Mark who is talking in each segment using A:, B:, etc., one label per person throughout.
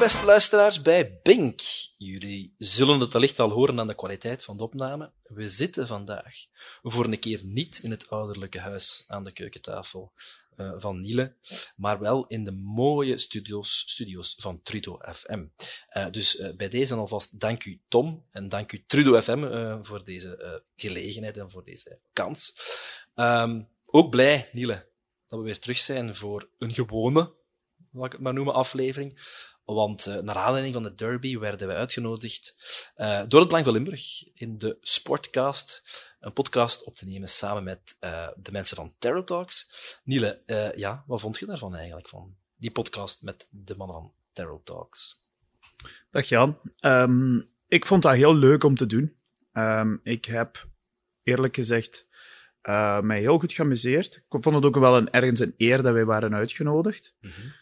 A: Beste luisteraars bij Bink. Jullie zullen het wellicht al horen aan de kwaliteit van de opname. We zitten vandaag voor een keer niet in het ouderlijke huis aan de keukentafel uh, van Niele, maar wel in de mooie studio's, studio's van Trudo FM. Uh, dus uh, bij deze alvast dank u Tom en dank u Trudo FM voor deze gelegenheid en voor deze kans. Um, ook blij, Niele, dat we weer terug zijn voor een gewone, laat ik het maar noemen, aflevering. Want uh, naar aanleiding van de derby werden wij uitgenodigd uh, door het Belang van Limburg in de Sportcast, een podcast op te nemen samen met uh, de mensen van Terror Talks. Niele, ja, wat vond je daarvan eigenlijk, van die podcast met de mannen van Terror Talks?
B: Dag Jan. Um, ik vond dat heel leuk om te doen. Um, ik heb eerlijk gezegd mij heel goed geamuseerd. Ik vond het ook wel een, ergens een eer dat wij waren uitgenodigd. Mm -hmm.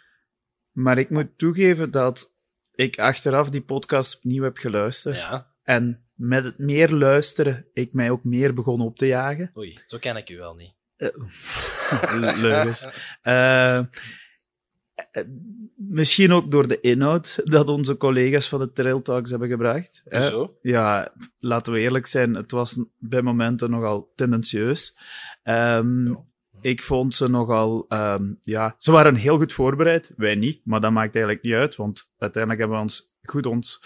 B: Maar ik moet toegeven dat ik achteraf die podcast opnieuw heb geluisterd.
A: Ja.
B: En met het meer luisteren, ik mij ook meer begon op te jagen.
A: Oei, zo ken ik u wel niet.
B: Uh, leugens. uh, misschien ook door de inhoud dat onze collega's van de Trail Talks hebben gebracht.
A: Zo?
B: Ja, laten we eerlijk zijn, het was bij momenten nogal tendentieus. Um, ja. Ik vond ze nogal, um, ja, ze waren heel goed voorbereid. Wij niet, maar dat maakt eigenlijk niet uit, want uiteindelijk hebben we ons goed ons,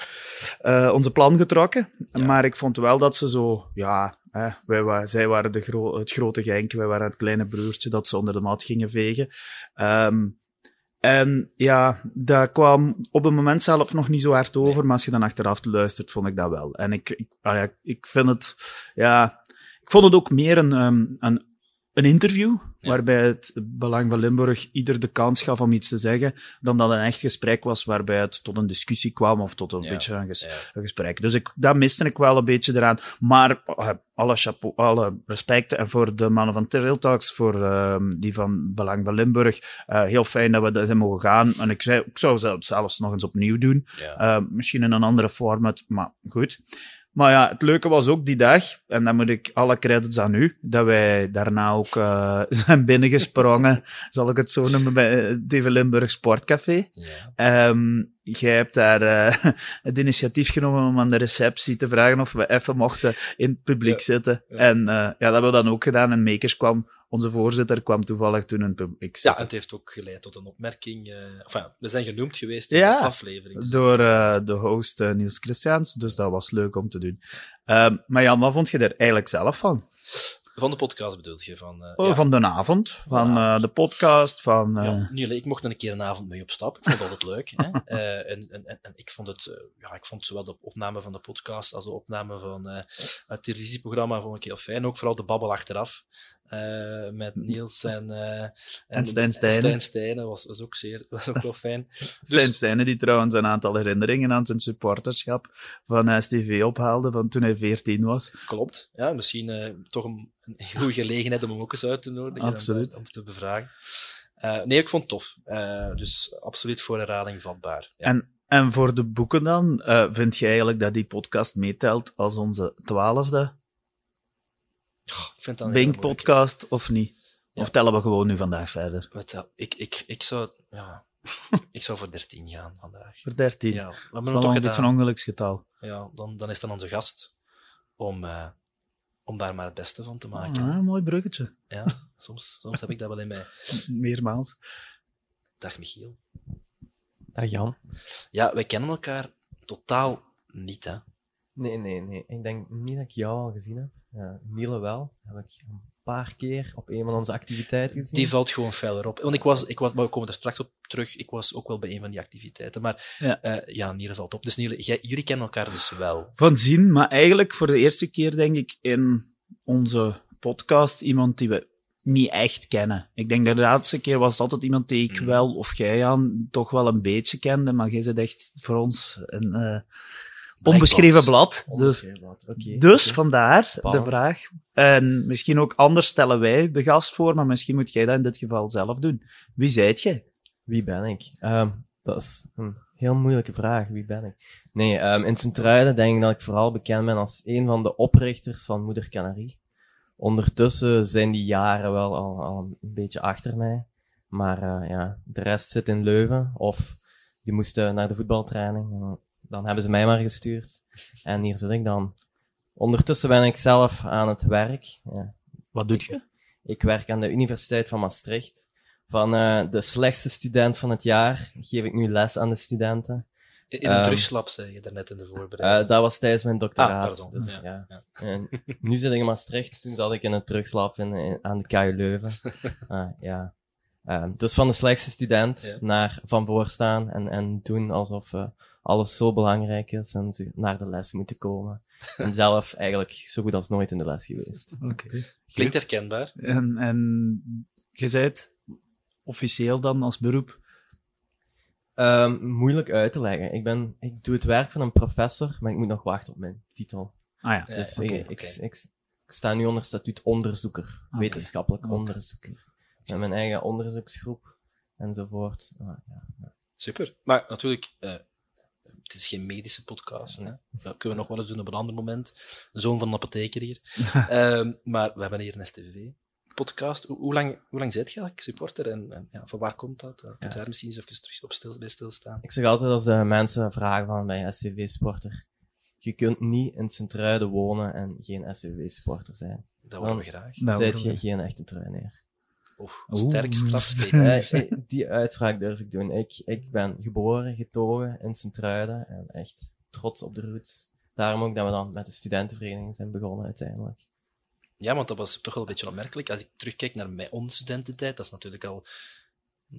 B: uh, onze plan getrokken. Ja. Maar ik vond wel dat ze zo, ja, hè, wij, zij waren de gro het grote genk, wij waren het kleine broertje dat ze onder de mat gingen vegen. Um, en ja, dat kwam op het moment zelf nog niet zo hard over, nee. maar als je dan achteraf luistert, vond ik dat wel. En ik, ik, ja, ik vind het, ja, ik vond het ook meer een, um, een een interview, ja. waarbij het Belang van Limburg ieder de kans gaf om iets te zeggen, dan dat een echt gesprek was waarbij het tot een discussie kwam of tot een ja. beetje een, ges ja. een, gesprek. Dus ik, dat miste ik wel een beetje eraan. Maar uh, alle, chapeau, alle respect en voor de mannen van Trail Talks, voor uh, die van Belang van Limburg, uh, heel fijn dat we daar zijn mogen gaan. En ik, zei, ik zou het zelfs nog eens opnieuw doen. misschien in een andere format, maar goed. Maar ja, het leuke was ook die dag, en dan moet ik alle credits aan u, dat wij daarna ook uh, zijn binnengesprongen, zal ik het zo noemen, bij het Even Limburg Sportcafé.
A: Ja.
B: Um, jij hebt daar uh, het initiatief genomen om aan de receptie te vragen of we even mochten in het publiek ja. zitten. Ja. En uh, ja, dat hebben we dan ook gedaan. En Makers kwam, onze voorzitter kwam toevallig toen het publiek.
A: Ja, het heeft ook geleid tot een opmerking. Uh, enfin, we zijn genoemd geweest in ja, de aflevering.
B: door de host Niels Christiaans, dus dat was leuk om te doen. Ehm, maar Jan, wat vond je er eigenlijk zelf van?
A: Van de podcast bedoelt je? Van, uh,
B: oh, ja. van de avond. Van, uh, de podcast. Van, uh...
A: ja, ik mocht een keer een avond mee op stap. Ik vond dat altijd leuk. Hè? en, en, ik vond het, ja, ik vond zowel de opname van de podcast als de opname van het televisieprogramma vond ik heel fijn. Ook vooral de babbel achteraf. Uh, met Niels en, uh, en,
B: en Stijn Stijnen.
A: Stijn was, was, ook zeer, was ook wel fijn.
B: Dus... Stijn Stijnen, die trouwens een aantal herinneringen aan zijn supporterschap van STV ophaalde van toen hij 14 was.
A: Klopt. Ja, misschien uh, toch een, een goede gelegenheid om hem ook eens uit te nodigen.
B: Absoluut.
A: Om, om te bevragen. nee, ik vond het tof. dus absoluut voor herhaling vatbaar. Ja.
B: En, en voor de boeken dan, vind je eigenlijk dat die podcast meetelt als onze twaalfde?
A: Oh,
B: Bink podcast of niet? Ja. Of tellen we gewoon nu vandaag verder?
A: Wat, ik, ik, ik, zou, ja, ik zou voor 13 gaan vandaag.
B: Voor 13?
A: Ja, we
B: hebben toch gedaan. een ongeluksgetal.
A: Ja, dan, dan is dan onze gast om, uh, om daar maar het beste van te maken.
B: Ah, mooi bruggetje.
A: Ja, soms, soms heb ik dat wel in mij.
B: Meermaals.
A: Dag Michiel.
C: Dag Jan.
A: Ja, wij kennen elkaar totaal niet, hè?
C: Nee, nee, nee. Ik denk niet dat ik jou al gezien heb. Ja, Niele wel. Heb ik een paar keer op een van onze activiteiten gezien.
A: Die valt gewoon feller op. Want ik was, ik was, maar we komen er straks op terug, ik was ook wel bij een van die activiteiten. Maar ja, uh, ja Niele valt op. Dus Niele, jij, jullie kennen elkaar dus wel.
B: Van zien, maar eigenlijk voor de eerste keer denk ik in onze podcast iemand die we niet echt kennen. Ik denk de laatste keer was het altijd iemand die ik mm. wel, of jij aan, toch wel een beetje kende, maar jij zit echt voor ons een... Uh, onbeschreven blad. Dus,
C: okay,
B: dus okay. vandaar Spannend. de vraag. En misschien ook anders stellen wij de gast voor, maar misschien moet jij dat in dit geval zelf doen. Wie zijt jij?
C: Wie ben ik? Um, dat is een heel moeilijke vraag. Wie ben ik? Nee, um, in Sint-Truiden denk ik dat ik vooral bekend ben als een van de oprichters van Moeder Canarie. Ondertussen zijn die jaren wel al, al een beetje achter mij. Maar uh, ja, de rest zit in Leuven of die moesten naar de voetbaltraining. Dan hebben ze mij maar gestuurd. En hier zit ik dan. Ondertussen ben ik zelf aan het werk. Ja.
B: Wat doet je?
C: Ik werk aan de Universiteit van Maastricht. Van eh, de slechtste student van het jaar geef ik nu les aan de studenten.
A: In een
C: Ehm,
A: terugslap, zei je daarnet in de voorbereiding.
C: Eh, dat was tijdens mijn doctoraat.
A: Ah, pardon.
C: Dus,
A: Ja,
C: ja.
A: ja.
C: En nu zit ik in Maastricht. Toen zat ik in een terugslap in, in- aan de KU Leuven. Ah, ja. Ehm, dus van de slechtste student
A: Ja.
C: naar van voorstaan en, en doen alsof eh, alles zo belangrijk is en ze naar de les moeten komen. En zelf eigenlijk zo goed als nooit in de les geweest.
B: Oké.
A: Klinkt herkenbaar.
B: En, en je zei het officieel dan als beroep?
C: Ehm, moeilijk uit te leggen. Ik, ben, ik doe het werk van een professor, maar ik moet nog wachten op mijn titel.
B: Ah ja.
A: Ja,
C: dus
A: oké,
C: ik,
A: oké.
C: ik, ik, ik sta nu onder statuut onderzoeker, wetenschappelijk onderzoeker. Met mijn eigen onderzoeksgroep enzovoort. Ah, ja.
A: Super. Maar natuurlijk, eh het is geen medische podcast. Hè? Dat kunnen we nog wel eens doen op een ander moment. Zoon van een apotheker hier. Ehm, maar we hebben hier een STV-podcast. Hoe, hoe lang, hoe lang zit je eigenlijk supporter? En, en ja, van waar komt dat? Kun je daar misschien eens even terug op stil, bij stilstaan?
C: Ik zeg altijd als de mensen vragen van bij een SCV-sporter, je kunt niet in Sint-Truiden wonen en geen SCV-sporter zijn.
A: Dat horen we graag.
B: Horen
C: je geen echte truineer.
A: Oef, sterk.
C: Eh, eh, die uitspraak durf ik doen. Ik, ik ben geboren, getogen in Sint-Truiden en echt trots op de roots. Daarom ook dat we dan met de studentenvereniging zijn begonnen uiteindelijk.
A: Ja, want dat was toch wel een beetje opmerkelijk. Als ik terugkijk naar mijn onze studententijd, dat is natuurlijk al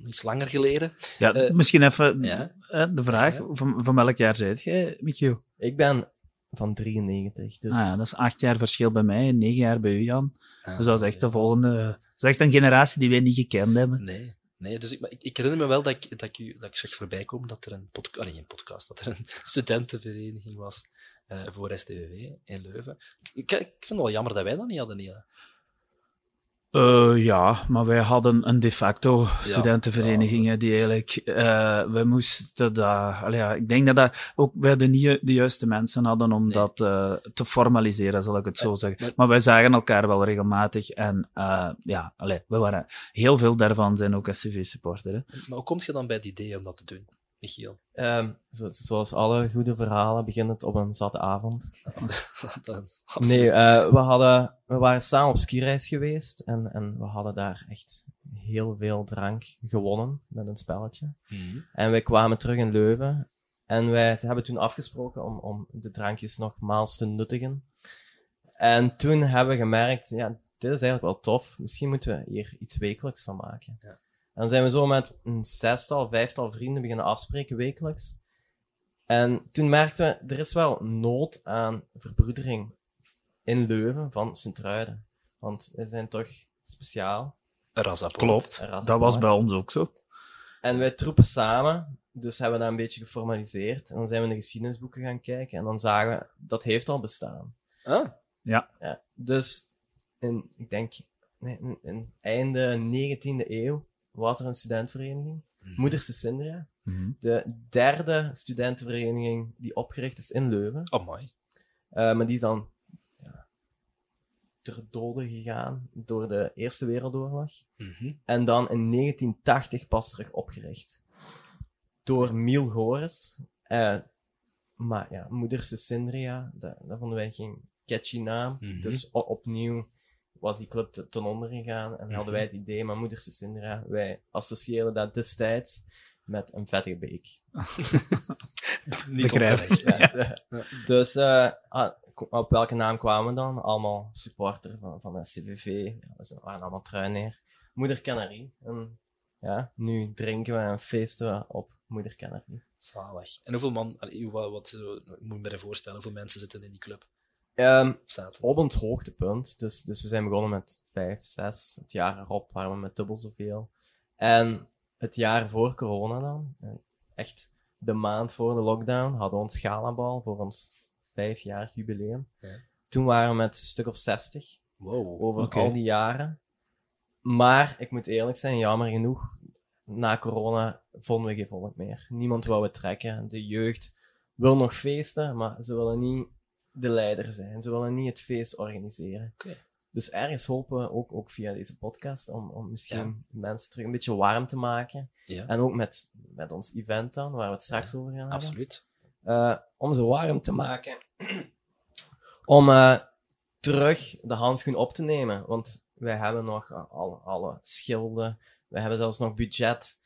A: iets langer geleden.
B: Ja,
A: Eh,
B: misschien even
A: Ja.
B: eh, de vraag,
A: Ja.
B: van, van welk jaar zijt jij, Michiel?
C: Ik ben van 93, dus
B: Ah ja, dat is acht jaar verschil bij mij en negen jaar bij u, Jan.
A: Ah,
B: Dus dat is echt de volgende... Dat is echt een generatie die wij niet gekend hebben.
A: Nee, nee dus ik, maar ik, ik herinner me wel dat ik, dat ik, dat ik zag voorbij komen dat er een podcast, geen podcast, dat er een studentenvereniging was eh, voor STVV in Leuven. Ik, ik, ik vind het wel jammer dat wij dat niet hadden. Niet,
B: Eh, ja, maar wij hadden een de facto studentenvereniging, die eigenlijk, eh wij moesten allee, ja, ik denk dat, dat ook wij de, niet, de juiste mensen hadden om
A: Nee.
B: dat eh, te formaliseren, zal ik het zo zeggen.
A: maar-
B: Maar wij zagen elkaar wel regelmatig en ja, allee, we waren, heel veel daarvan zijn ook SCV-supporter.
A: Maar hoe kom je dan bij het idee om dat te doen, Michiel?
C: ehm, zo, zoals alle goede verhalen begint het op een zatte avond. Nee, eh, we, hadden, we waren samen op skireis geweest en, en we hadden daar echt heel veel drank gewonnen met een spelletje.
A: Mhm.
C: En wij kwamen terug in Leuven. En wij ze hebben toen afgesproken om, om de drankjes nogmaals te nuttigen. En toen hebben we gemerkt, ja, dit is eigenlijk wel tof. Misschien moeten we hier iets wekelijks van maken.
A: Ja.
C: En dan zijn we zo met een zestal, vijftal vrienden beginnen afspreken wekelijks. En toen merkten we, er is wel nood aan verbroedering in Leuven van Sint-Truiden. Want wij zijn toch speciaal.
A: Rasaport.
B: Klopt, dat was bij ons ook zo.
C: En wij troepen samen, dus hebben we dat een beetje geformaliseerd. En dan zijn we in de geschiedenisboeken gaan kijken en dan zagen we, dat heeft al bestaan.
A: Ah,
C: Ja, dus in, ik denk, nee, in, in einde 19e eeuw was er een studentenvereniging,
A: Mhm.
C: Moeders Cecindria.
B: Mhm.
C: De derde studentenvereniging die opgericht is in Leuven.
A: oh, mooi.
C: Eh, maar die is dan ja, ter dode gegaan door de Eerste Wereldoorlog.
A: Mhm.
C: En dan in 1980 pas terug opgericht. Door Miel Goris. Eh, maar ja, Moeder Cecindria, dat, dat vonden wij geen catchy naam. Dus o- opnieuw was die club te- ten onder gegaan. En
A: Mhm.
C: hadden wij het idee, maar Moeder wij associëren dat destijds met een vettige beek.
A: Niet onterecht.
C: Ja, dus eh, ah, op welke naam kwamen we dan? Allemaal supporter van, van de CVV. Ja, we waren allemaal truineer. Moeder Canarie. En ja, nu drinken we en feesten we op Moeder Canarie.
A: Zalig. En hoeveel man, allee, wat, wat zo- ik moet me me voorstellen, hoeveel mensen zitten in die club?
C: Ehm, op ons hoogtepunt. Dus, dus we zijn begonnen met vijf, zes. Het jaar erop waren we met dubbel zoveel. En het jaar voor corona dan, en echt de maand voor de lockdown, hadden we ons galabal voor ons vijfjarig jubileum.
A: Ja.
C: Toen waren we met een stuk of zestig.
A: Wow.
C: over al die jaren. Maar ik moet eerlijk zijn, jammer genoeg, na corona vonden we geen volk meer. Niemand wou het trekken. De jeugd wil nog feesten, maar ze willen niet de leider zijn. Ze willen niet het feest organiseren. Dus ergens hopen we ook, ook via deze podcast om, om misschien mensen terug een beetje warm te maken.
A: Ja,
C: En ook met, met ons event dan, waar we het straks over gaan hebben.
A: absoluut.
C: Eh, om ze warm te maken. om eh, terug de handschoen op te nemen. Want wij hebben nog eh, alle, alle schilden. We hebben zelfs nog budget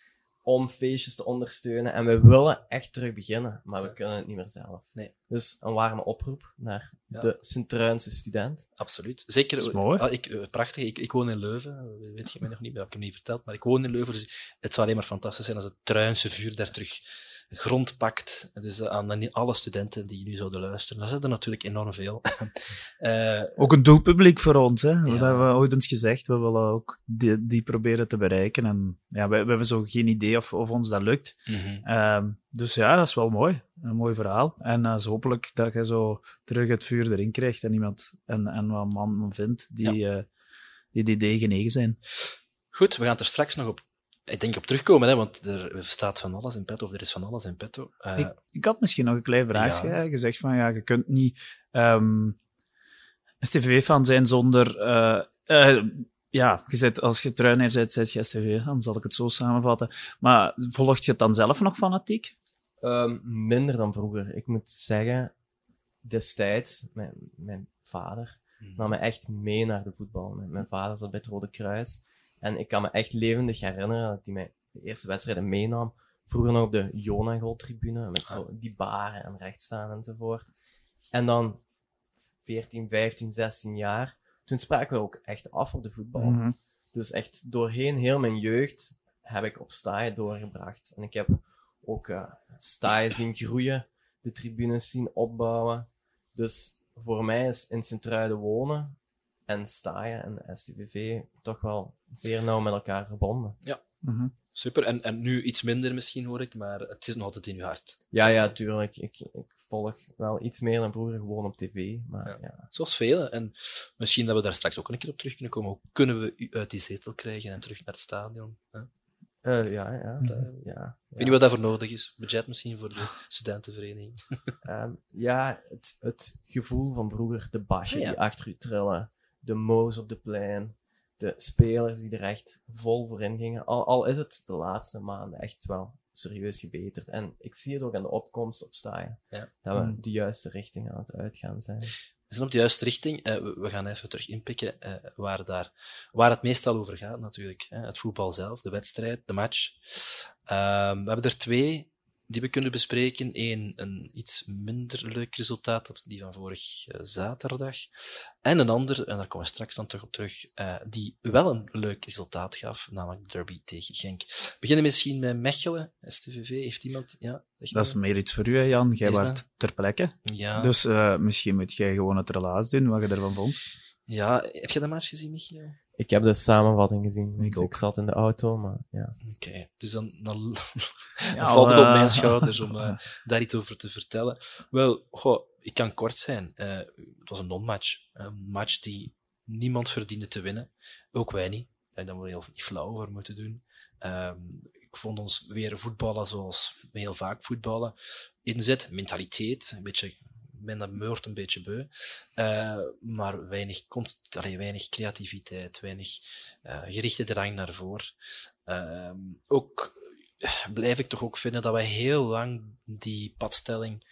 C: om feestjes te ondersteunen. En we willen echt terug beginnen. Maar we kunnen het niet meer zelf.
A: Nee.
C: Dus een warme oproep naar
A: Ja.
C: de Sint-Truinse student.
A: Absoluut. Zeker.
B: Dat is mooi.
A: Ah, ik, eh, prachtig. Ik, ik woon in Leuven. Dat weet je mij nog niet, dat heb ik hem niet verteld. Maar ik woon in Leuven. Dus het zou alleen maar fantastisch zijn als het Truinse vuur daar terug grond pakt. Dus eh, aan alle studenten die nu zouden luisteren. Dat zijn er natuurlijk enorm veel. Eh,
B: Ook een doelpubliek voor ons, hè. Dat hebben we ooit eens gezegd. We willen ook die, die proberen te bereiken. En ja, we, we hebben zo geen idee of, of ons dat lukt.
A: mhm.
B: Ehm, dus ja, dat is wel mooi. Een mooi verhaal. En is hopelijk dat je zo terug het vuur erin krijgt en iemand en, en wat man vindt die, die die idee genegen zijn.
A: Goed, we gaan het er straks nog op, ik denk op terugkomen, hè, want er staat van alles in petto, of er is van alles in petto. Eh,
B: Ik, ik had misschien nog een klein vraagje.
A: Ja.
B: Gezegd van ja, je kunt niet ehm STV-fan zijn zonder. eh, eh, ja, je zet, als je truiner bent, zet je STV, dan zal ik het zo samenvatten. Maar volgt je het dan zelf nog fanatiek?
C: Ehm, minder dan vroeger. Ik moet zeggen, destijds, mijn, mijn vader nam me echt mee naar de voetbal. Mijn, mijn vader zat bij het Rode Kruis. En ik kan me echt levendig herinneren dat hij mij de eerste wedstrijden meenam. Vroeger nog op de Jonagol-tribune, met zo die baren en rechtstaan enzovoort. En dan 14, 15, 16 jaar, toen spraken we ook echt af op de voetbal.
B: Mhm.
C: Dus echt doorheen heel mijn jeugd heb ik op staaien doorgebracht. En ik heb ook eh staaien zien groeien, de tribunes zien opbouwen. Dus voor mij is in Sint-Truiden wonen en staaien en STVV toch wel zeer nauw met elkaar verbonden.
B: Mhm.
A: Super. En, en nu iets minder misschien, hoor ik, maar het is nog altijd in uw hart.
C: Ja, ja, tuurlijk. Ik, ik volg wel iets meer dan vroeger gewoon op tv. Maar
A: Ja.
C: ja.
A: Zoals velen. En misschien dat we daar straks ook een keer op terug kunnen komen. Hoe kunnen we u uit die zetel krijgen en terug naar het stadion? Hè? Ik
C: Eh, ja, ja.
A: Mhm.
C: ja,
A: weet niet wat daarvoor nodig is. Budget misschien voor de studentenvereniging.
C: Ehm, ja, het, het gevoel van vroeger, de basje
A: Ja.
C: die achter u trillen, de moos op de plein, de spelers die er echt vol voor in gingen. Al, al is het de laatste maanden echt wel serieus gebeterd. En ik zie het ook aan de opkomst op staaien,
A: Ja.
C: dat we
B: Mm.
C: de juiste richting aan het uitgaan zijn.
A: We zijn op de juiste richting. Eh, we, we gaan even terug inpikken eh, waar, daar, waar het meestal over gaat, natuurlijk. Hè. Het voetbal zelf, de wedstrijd, de match. Ehm, we hebben er twee die we kunnen bespreken. Eén, een iets minder leuk resultaat, dat die van vorig eh, zaterdag. En een ander, en daar komen we straks dan toch op terug, eh, die wel een leuk resultaat gaf, namelijk de derby tegen Genk. We beginnen misschien met Mechelen, STVV. Heeft iemand... Ja,
B: Dat is meer iets voor u, hè, Jan. Jij
A: dat?
B: ter plekke.
A: Ja,
B: Dus eh, misschien moet jij gewoon het relaas doen, wat je ervan vond.
A: ja, heb je de match gezien, Michiel?
C: Ik heb de samenvatting gezien,
B: Ik
C: ik,
B: ook.
C: zat in de auto, maar ja.
A: Oké, dus dan, dan,
B: Ja,
A: dan valt het op
B: eh,
A: mijn schouders om eh, daar iets over te vertellen. Wel, goh, ik kan kort zijn. Eh, het was een non-match. Een match die niemand verdiende te winnen. Ook wij niet. Daar hebben we heel niet flauw over moeten doen. Ehm, ik vond ons weer voetballen zoals we heel vaak voetballen. Inzet, mentaliteit, een beetje, ben dat meurt een beetje beu. Eh, maar weinig, allee, weinig creativiteit, weinig eh, gerichte drang naar voren. Ehm, ook blijf ik toch ook vinden dat wij heel lang die padstelling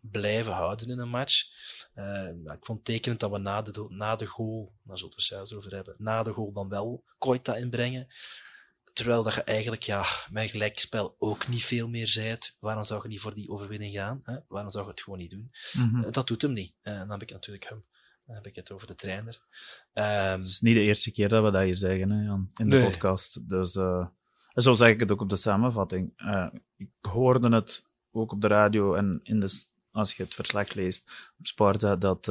A: blijven houden in een match. Eh, ik vond tekenend dat we na de, na de goal, daar zullen we het er over hebben, na de goal dan wel Koita inbrengen. Terwijl dat je eigenlijk, ja, met gelijkspel ook niet veel meer zijt. Waarom zou je niet voor die overwinning gaan? Hè? Waarom zou je het gewoon niet doen?
B: Mhm.
A: Eh, dat doet hem niet. Eh, dan heb ik natuurlijk hem. Dan heb ik het over de trainer. Ehm,
B: Het is niet de eerste keer dat we dat hier zeggen hè, Jan, in de
A: Nee.
B: podcast. Dus eh, en zo zeg ik het ook op de samenvatting. Ik hoorde het ook op de radio en in de, als je het verslag leest op Sparta, dat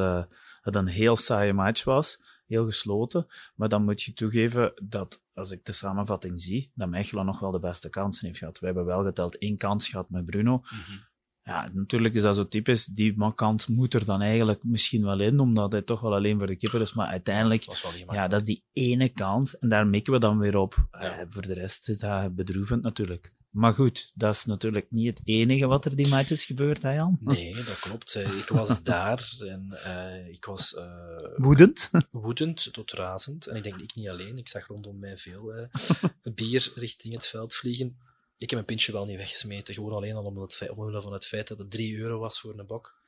B: het een heel saaie match was. Heel gesloten. Maar dan moet je toegeven dat, als ik de samenvatting zie, dat Mechelen nog wel de beste kansen heeft gehad. We hebben wel geteld één kans gehad met Bruno.
A: mhm.
B: Ja, natuurlijk is dat zo typisch. Die kans moet er dan eigenlijk misschien wel in, omdat hij toch wel alleen voor de keeper is. Maar uiteindelijk ja, dat is die ene kant. En daar mikken we dan weer op.
A: Ja.
B: Eh, voor de rest is dat bedroevend natuurlijk. Maar goed, dat is natuurlijk niet het enige wat er die matches gebeurt, hè Jan?
A: Nee, dat klopt. Ik was daar en eh, ik was eh,
B: Woedend.
A: woedend tot razend. En ik denk ik niet alleen. Ik zag rondom mij veel eh, bier richting het veld vliegen. Ik heb mijn pintje wel niet weggesmeten. Gewoon alleen al omdat het, feit- omwille van het feit dat het 3 euro was voor een bok.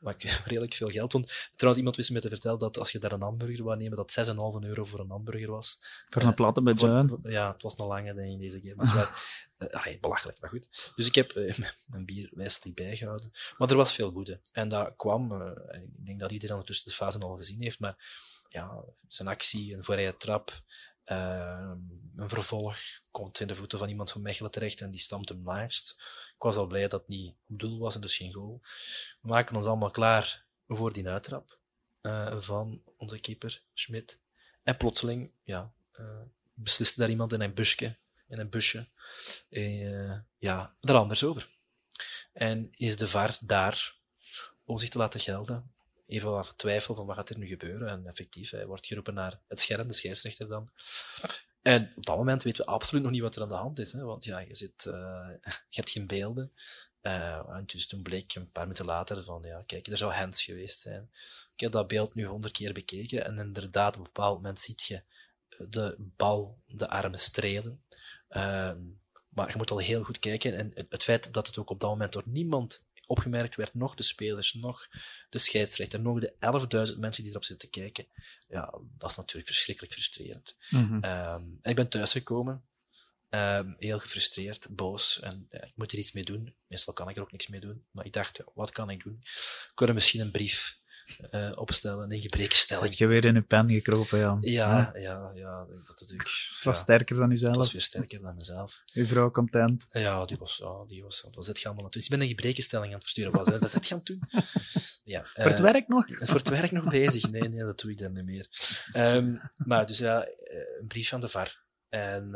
A: Wat ik redelijk veel geld vond. Trouwens, iemand wist me te vertellen dat als je daar een hamburger wou nemen, dat 6,5 euro voor een hamburger was.
B: Voor een platte bij John.
A: Ja, het was een lange denk ik deze keer. Maar zwaar, eh, allee, belachelijk, maar goed. Dus ik heb eh, mijn bier wijselijk bijgehouden. Maar er was veel woede. En dat kwam, eh, en ik denk dat iedereen ondertussen de fase al gezien heeft, maar ja, zijn actie, een voorrijde trap, eh, een vervolg, komt in de voeten van iemand van Mechelen terecht en die stamt hem naast. Ik was al blij dat het niet doel was en dus geen goal. We maken ons allemaal klaar voor die uittrap eh, van onze keeper, Schmidt. En plotseling, ja, eh, besliste daar iemand in een busje, in een busje, eh, ja, er anders over. En is de VAR daar om zich te laten gelden? Even wat twijfel van wat gaat er nu gebeuren. En effectief, hij wordt geroepen naar het scherm, de scheidsrechter dan. En op dat moment weten we absoluut nog niet wat er aan de hand is. Hè? Want ja, je, zit, eh, je hebt geen beelden. Eh, en dus toen bleek een paar minuten later van, ja, kijk, er zou hands geweest zijn. Ik heb dat beeld nu honderd keer bekeken en inderdaad, op een bepaald moment ziet je de bal, de armen strelen. Ehm, maar je moet al heel goed kijken. En het feit dat het ook op dat moment door niemand opgemerkt werd, nog de spelers, nog de scheidsrechter, nog de 11.000 mensen die erop zitten te kijken, ja, dat is natuurlijk verschrikkelijk frustrerend.
B: Mhm.
A: Ehm, en ik ben thuisgekomen, ehm, heel gefrustreerd, boos, en ja, ik moet er iets mee doen. Meestal kan ik er ook niks mee doen, maar ik dacht, ja, wat kan ik doen? Ik kon er misschien een brief eh, opstellen, een gebrekenstelling.
B: Zit je weer in je pen gekropen, Jan?
A: Ja, ja, ja, dat natuurlijk.
B: Het was
A: ja,
B: sterker dan
A: dat was
B: uzelf.
A: weer sterker dan mezelf.
B: Uw vrouw content.
A: Ja, die was, ja, die was, dat was het gaan aan het doen. Ik ben een gebrekenstelling aan het versturen. Was, hè. Dat is het gaan doen. Ja,
B: Voor het
A: eh,
B: werk nog?
A: voor het werk nog bezig. Nee, nee, dat doe ik dan niet meer. Ehm, maar dus ja, eh, een brief aan de VAR. En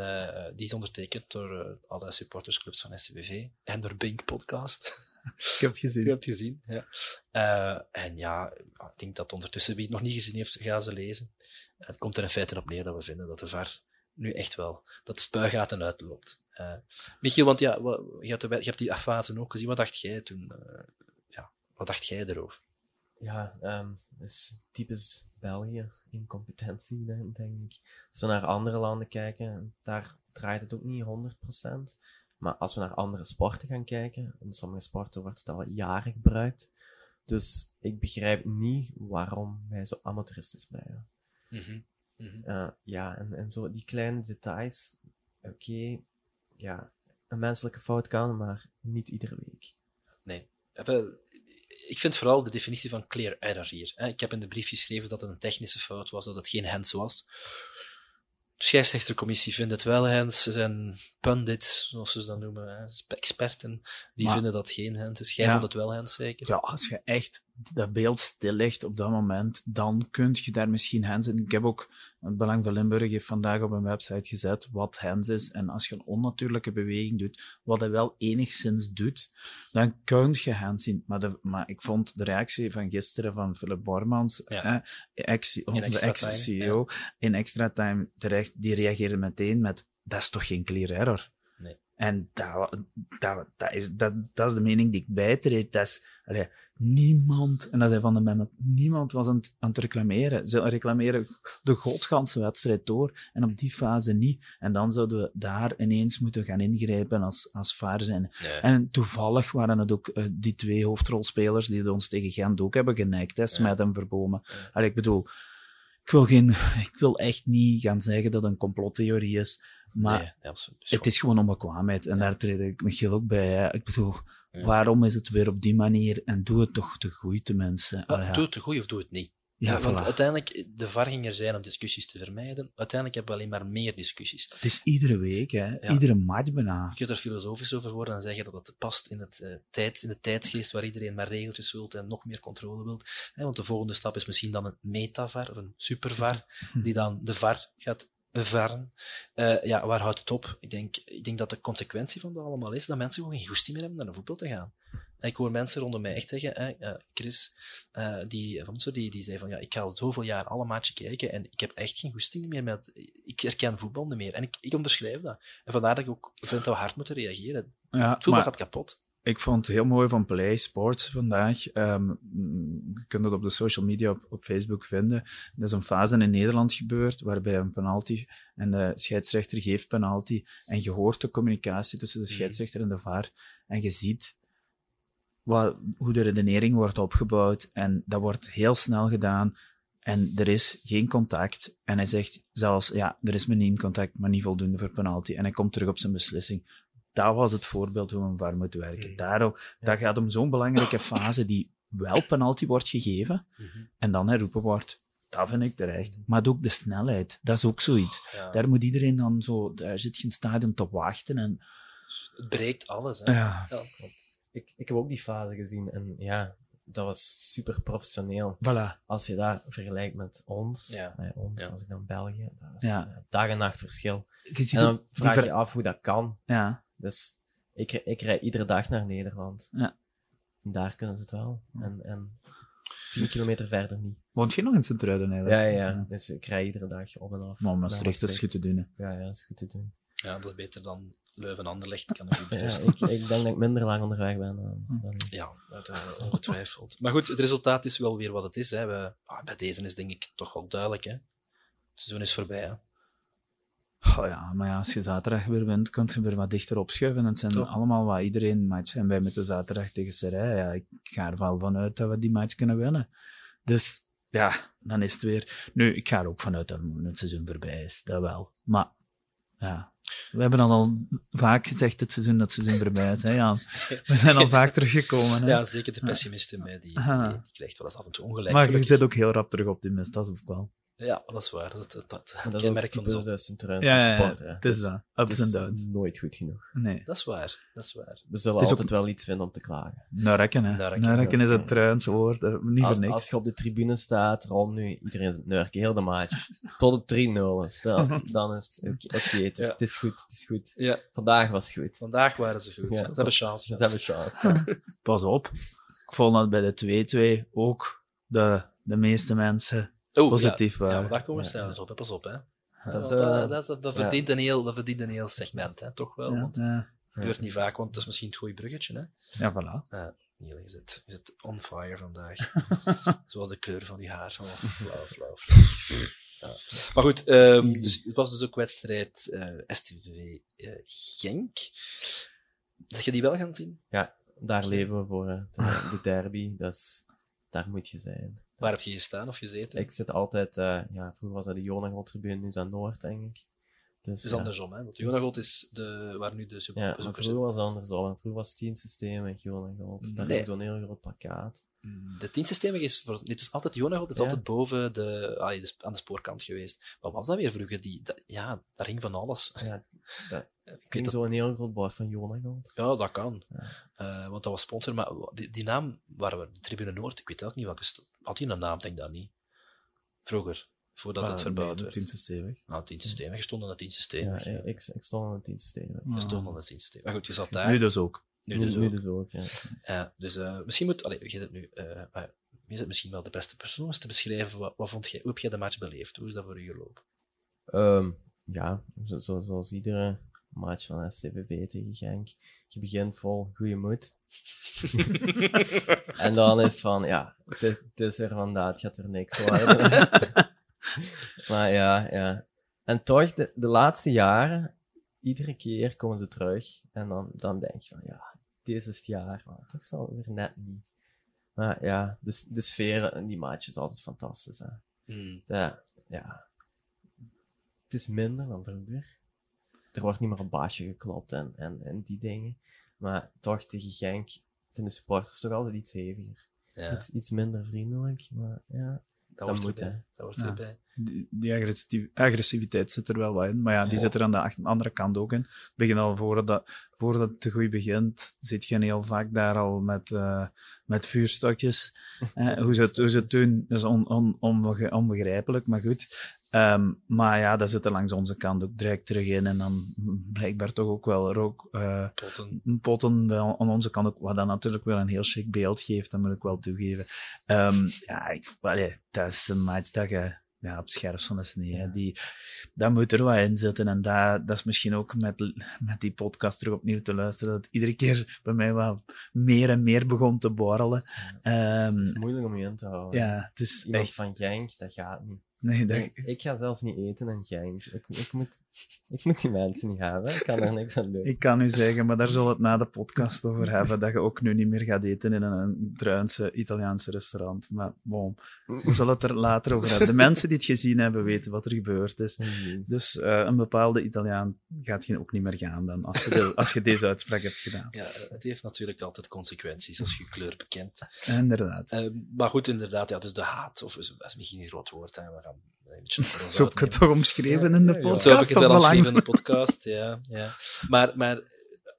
A: die is ondertekend door alle supportersclubs van SCBV en door Bink Podcast.
B: Ik heb het gezien.
A: Je hebt het gezien, ja. Eh, en ja, ik denk dat ondertussen wie het nog niet gezien heeft, gaan ze lezen. Het komt er in feite op neer dat we vinden dat de VAR nu echt wel, dat de spuigaten uitloopt. Eh Michiel, want ja, wat- je hebt, de- je hebt die fase ook gezien. Wat dacht jij toen? eh, ja, wat dacht jij erover?
C: Ja, ehm dus typisch België in competentie, denk, denk ik. Als we naar andere landen kijken, daar draait het ook niet 100%. Maar als we naar andere sporten gaan kijken, in sommige sporten wordt het al jaren gebruikt. Dus ik begrijp niet waarom wij zo amateuristisch blijven. Eh, ja, en, en zo die kleine details, oké, ja, een menselijke fout kan, maar niet iedere week.
A: Nee. Eh, Ik vind vooral de definitie van clear error hier. Ik heb in de brief geschreven dat het een technische fout was, dat het geen hands was. De scheidsrechtercommissie vindt het wel hands. Ze zijn pundits, zoals ze dat noemen, hè, experten, die
B: Maar-
A: vinden dat geen hands is. Jij
B: Ja.
A: vond het wel hands, zeker?
B: Ja, als je echt dat beeld stillegt op dat moment, dan kun je daar misschien hands in. Ik heb ook, het Belang van Limburg heeft vandaag op een website gezet wat hands is. En als je een onnatuurlijke beweging doet, wat hij wel enigszins doet, dan kun je hands zien. Maar, de, maar ik vond de reactie van gisteren van Philip Bormans,
A: Ja.
B: eh, ex, onze ex-CEO, in extra time terecht, die reageerde meteen met, dat is toch geen clear error?
A: Nee.
B: En dat, dat, dat, is, dat, dat is de mening die ik bijtreed. Dat is, allee, niemand, en dat zei Van de Memme, niemand was aan het, aan het reclameren. Ze reclameren de godganse wedstrijd door, en op die fase niet. En dan zouden we daar ineens moeten gaan ingrijpen als, als vaar zijn.
A: Nee.
B: En toevallig waren het ook eh, die twee hoofdrolspelers die het ons tegen Gent ook hebben genekt, hè, Smet en Verbomen. Allee, ik bedoel, ik wil, geen, ik wil echt niet gaan zeggen dat het een complottheorie is, maar
A: nee, absoluut.
B: het is gewoon onbekwaamheid. En daar treed ik Michiel ook bij. Hè. Ik bedoel,
A: Ja.
B: waarom is het weer op die manier? En doe het toch te goed, de mensen. Allee, ja.
A: Doe het te goed of doe het niet.
B: Ja,
A: want
B: voilà.
A: uiteindelijk, de VAR ging er zijn om discussies te vermijden. Uiteindelijk hebben we alleen maar meer discussies.
B: Het is iedere week, hè.
A: Ja.
B: iedere match bijna.
A: Je kunt er filosofisch over worden en zeggen dat het past in, het, eh, tijd, in de tijdsgeest waar iedereen maar regeltjes wilt en nog meer controle wilt. Hè, want de volgende stap is misschien dan een metavar of een supervar, die dan de VAR gaat varen. Eh, ja, waar houdt het op? Ik denk, ik denk dat de consequentie van dat allemaal is dat mensen gewoon geen goesting meer hebben naar de voetbal te gaan. En ik hoor mensen rondom mij echt zeggen, hè, eh, Chris, eh, die, van zo, die, die zei van, ja, ik ga al zoveel jaar alle kijken en ik heb echt geen goesting meer met, ik herken voetbal niet meer. En ik, ik onderschrijf dat. En vandaar dat ik ook vind dat we hard moeten reageren.
B: Ja,
A: Voetbal
B: maar
A: gaat kapot.
B: Ik vond het heel mooi van Play Sports vandaag. Ehm, je kunt het op de social media op, op Facebook vinden. Er is een fase in Nederland gebeurd waarbij een penalty en de scheidsrechter geeft penalty. En je hoort de communicatie tussen de scheidsrechter en de VAR. En je ziet wat, hoe de redenering wordt opgebouwd. En dat wordt heel snel gedaan. En er is geen contact. En hij zegt zelfs, ja, er is miniem contact, maar niet voldoende voor penalty. En hij komt terug op zijn beslissing. Dat was het voorbeeld hoe we een VAR moeten werken.
A: Mm.
B: Daarom, dat gaat om zo'n belangrijke fase die wel penalty wordt gegeven en dan herroepen wordt. Dat vind ik terecht. Maar ook de snelheid, dat is ook zoiets.
A: Ja.
B: Daar moet iedereen dan zo, daar zit geen stadion te wachten. En,
A: Het breekt alles. Hè.
B: ja,
A: Ja.
C: Ik, ik heb ook die fase gezien en ja, dat was super professioneel.
B: voilà.
C: Als je dat vergelijkt met ons,
A: Ja.
C: bij ons,
A: Ja.
C: als ik dan België, dat is
B: Ja.
C: eh, dag en nacht verschil.
B: Je ziet
C: En dan vraag je af hoe dat kan.
B: Ja,
C: Dus ik, ik rijd iedere dag naar Nederland.
B: Ja.
C: En daar kunnen ze het wel. En, en tien kilometer verder niet.
B: woont je nog in Sint-Truiden
C: Ja,
B: eigenlijk?
C: ja, ja. Dus ik rijd iedere dag op en af.
B: Maar Maastricht is goed te doen. hè.
C: Ja, ja, dat is goed te doen.
A: ja, dat is beter dan Leuven-Anderlecht, kan ik u
C: Ja,
A: bevestigen.
C: ik, ik denk dat ik minder lang onderweg ben dan,
B: Hm.
C: dan
A: Ja, dat eh, ongetwijfeld. Maar goed, het resultaat is wel weer wat het is. Hè. We, ah, bij deze is denk ik toch wel duidelijk. Hè. Het seizoen is voorbij. Hè.
B: Oh ja, maar ja, als je zaterdag weer wint, kun je weer wat dichter opschuiven. En het zijn allemaal wat iedereen match. En wij moeten zaterdag tegen Serij. Ja, ik ga er wel vanuit dat we die match kunnen winnen. Dus ja, dan is het weer. Nu, ik ga er ook vanuit dat het seizoen voorbij is. Dat wel. Maar ja, we hebben al, al vaak gezegd het seizoen dat het seizoen voorbij is. Hè, Jan? We zijn al vaak teruggekomen. Hè?
A: Ja, zeker de pessimist in mij, die, die, die krijgt wel eens af en toe ongelijk.
B: maar je zit ook heel rap terug optimist, dat is ook wel.
A: Ja, dat is waar. Dat is het, het, het,
C: dat is ook
A: kenmerk van de zon.
C: de Sint-Truidse
B: Ja, ja, ja.
C: sport. hè.
B: Het is dat. Ups
C: het
B: en
C: is
B: downs.
C: nooit goed genoeg.
B: Nee.
A: Dat is waar. Dat is waar.
C: We zullen
B: Het ook-
C: altijd wel iets vinden om te klagen.
B: Nurken, hè.
A: Nurken,
B: Nurken is het Truins woord. hè. Niet
C: Als,
B: voor niks.
C: als je op de tribune staat, rond nu, iedereen is nurken, heel de match. Tot het 3-0 is. Dan, dan is het oké, het,
A: Ja.
C: het is goed, het is goed.
A: Ja,
C: Vandaag was het goed.
A: vandaag waren ze goed.
C: Ja.
A: Ze hebben chance
C: Ze
A: gehad.
C: hebben chance.
B: Pas op. Ik vond dat bij de 2-2 ook de, de meeste mensen
A: Oh,
B: positief
A: ja. Ja,
B: waren.
A: maar daar komen we
C: Ja,
A: zelfs op. Hè. Pas op, hè.
C: Dat is, eh,
A: dat, dat, dat, dat
C: ja.
A: verdient een heel, dat verdient een heel segment, hè. toch wel.
B: Ja,
A: Want
B: ja.
A: het gebeurt niet vaak, want het is misschien het goede bruggetje. Hè.
B: ja, voilà.
A: Niel, je zit, je zit on fire vandaag. Zoals de kleur van je haar. Oh, flauw, flauw, flauw. Ja. Maar goed, ehm, dus, het was dus ook wedstrijd eh, STV eh, Genk. Dat je die wel gaan zien?
C: Daar leven we voor, hè. de, de derby. Dat is, daar moet je zijn.
A: Waar heb je gestaan of gezeten?
C: Ik zit altijd, eh, ja, vroeger was dat de Jonagold-tribune, nu is dat Noord, denk ik. Dus,
A: Het is
C: ja.
A: andersom, hè? Want Jonagold is de, waar nu de super,
C: Ja, vroeger was het andersom. Vroeger was het tien systeem en Jonagold. Daar
A: Nee.
C: hing zo'n heel groot plakkaat.
A: De tiensysteem is, voor, dit is altijd Jonagold, het is
C: Ja.
A: altijd boven de, ah, de, aan de spoorkant geweest. Wat was dat weer vroeger? Die, dat- ja, daar hing van alles.
C: Ja, dat
A: Ik weet
C: hing
A: dat,
C: zo'n heel groot bord van Jonagold.
A: ja, dat kan.
C: Ja.
A: Eh, want dat was sponsor, maar die, die naam waren we, Tribune Noord, ik weet ook niet welke, had die een naam, denk ik dat niet. Vroeger, voordat het verbouwd werd.
B: Tien stevig.
A: Nou, tien systeem, je stond aan het tien systeem.
C: Ja,
A: je
C: ik, ik stond aan het tien systeem.
A: stond aan het tien systeem. Maar goed, je zat daar.
B: Nu dus ook.
A: nu
C: Nu,
A: dus
C: nu
A: ook.
C: dus ook, ja.
A: Ja, dus eh, misschien moet... Allee, je zit nu... eh, je zit misschien wel de beste persoon om te beschrijven. Wat, wat vond jij, hoe heb jij de match beleefd? Hoe is dat voor u gelopen?
C: Ehm, ja, zo, zo- zoals iedere match van SCVV tegen Genk. Je begint vol goede moed. en dan is het van, ja, het, is- er vandaag, het gaat er niks worden. maar ja, ja. En toch, de, de laatste jaren, iedere keer komen ze terug. En dan, dan denk je van, ja, deze is het jaar. Maar toch zal het weer net niet. Maar ja, dus de sfeer in die is altijd fantastisch. Hè.
A: Hmm.
C: Ja, ja. Het is minder dan vroeger. Er wordt niet meer op baasje geklopt en, en, en die dingen. Maar toch, tegen Genk zijn de supporters toch altijd iets heviger.
A: Ja,
C: Iets, iets minder vriendelijk, maar ja.
A: dat,
C: moet, hè.
A: Dat wordt
B: Ja.
A: erbij.
B: Die, die agressiv- agressiviteit zit er wel wat in. Maar ja, die zit er aan de andere kant ook in. Begin al voordat, voordat het te goed begint, zit je heel vaak daar al met, eh, met vuurstokjes. Eh, hoe, ze het, hoe ze het doen, is on, on, onbegrijpelijk, maar goed. Ehm, maar ja, dat zit er langs onze kant ook direct terug in. En dan blijkbaar toch ook wel rook, eh,
A: Potten.
B: potten wel aan onze kant ook, wat dan natuurlijk wel een heel chic beeld geeft, dat moet ik wel toegeven. Ehm, ja, ik, allee, dat is een match dat je ja, op het scherpst van de snee, hè, die, dat moet er wat in zitten. En dat, dat is misschien ook met, met die podcast terug opnieuw te luisteren, dat iedere keer bij mij wel meer en meer begon te borrelen. Ehm,
C: Het is moeilijk om je in te houden.
B: ja, het is
C: Iemand
B: echt...
C: van Genk, dat gaat niet.
B: Nee, dat,
C: Ik, ik ga zelfs niet eten in Genk. Ik, ik, moet, ik moet die mensen niet hebben. Ik kan er niks aan doen.
B: Ik kan u zeggen, maar daar zullen we het na de podcast over hebben, dat je ook nu niet meer gaat eten in een, Druinse Italiaanse restaurant. Maar bon, we zullen het er later over hebben. De mensen die het gezien hebben, weten wat er gebeurd is. Dus eh, een bepaalde Italiaan gaat je ook niet meer gaan dan, als je, de- als je deze uitspraak hebt gedaan.
A: Ja, het heeft natuurlijk altijd consequenties als je je kleur bekent.
B: Inderdaad.
A: Eh, maar goed, inderdaad, ja, dus de haat, of is, is misschien een groot woord, hè,
B: Zo heb ik het toch omschreven in de
C: Ja, ja, ja.
B: podcast?
A: Zo heb ik het wel omschreven in de podcast, ja. ja. Maar, maar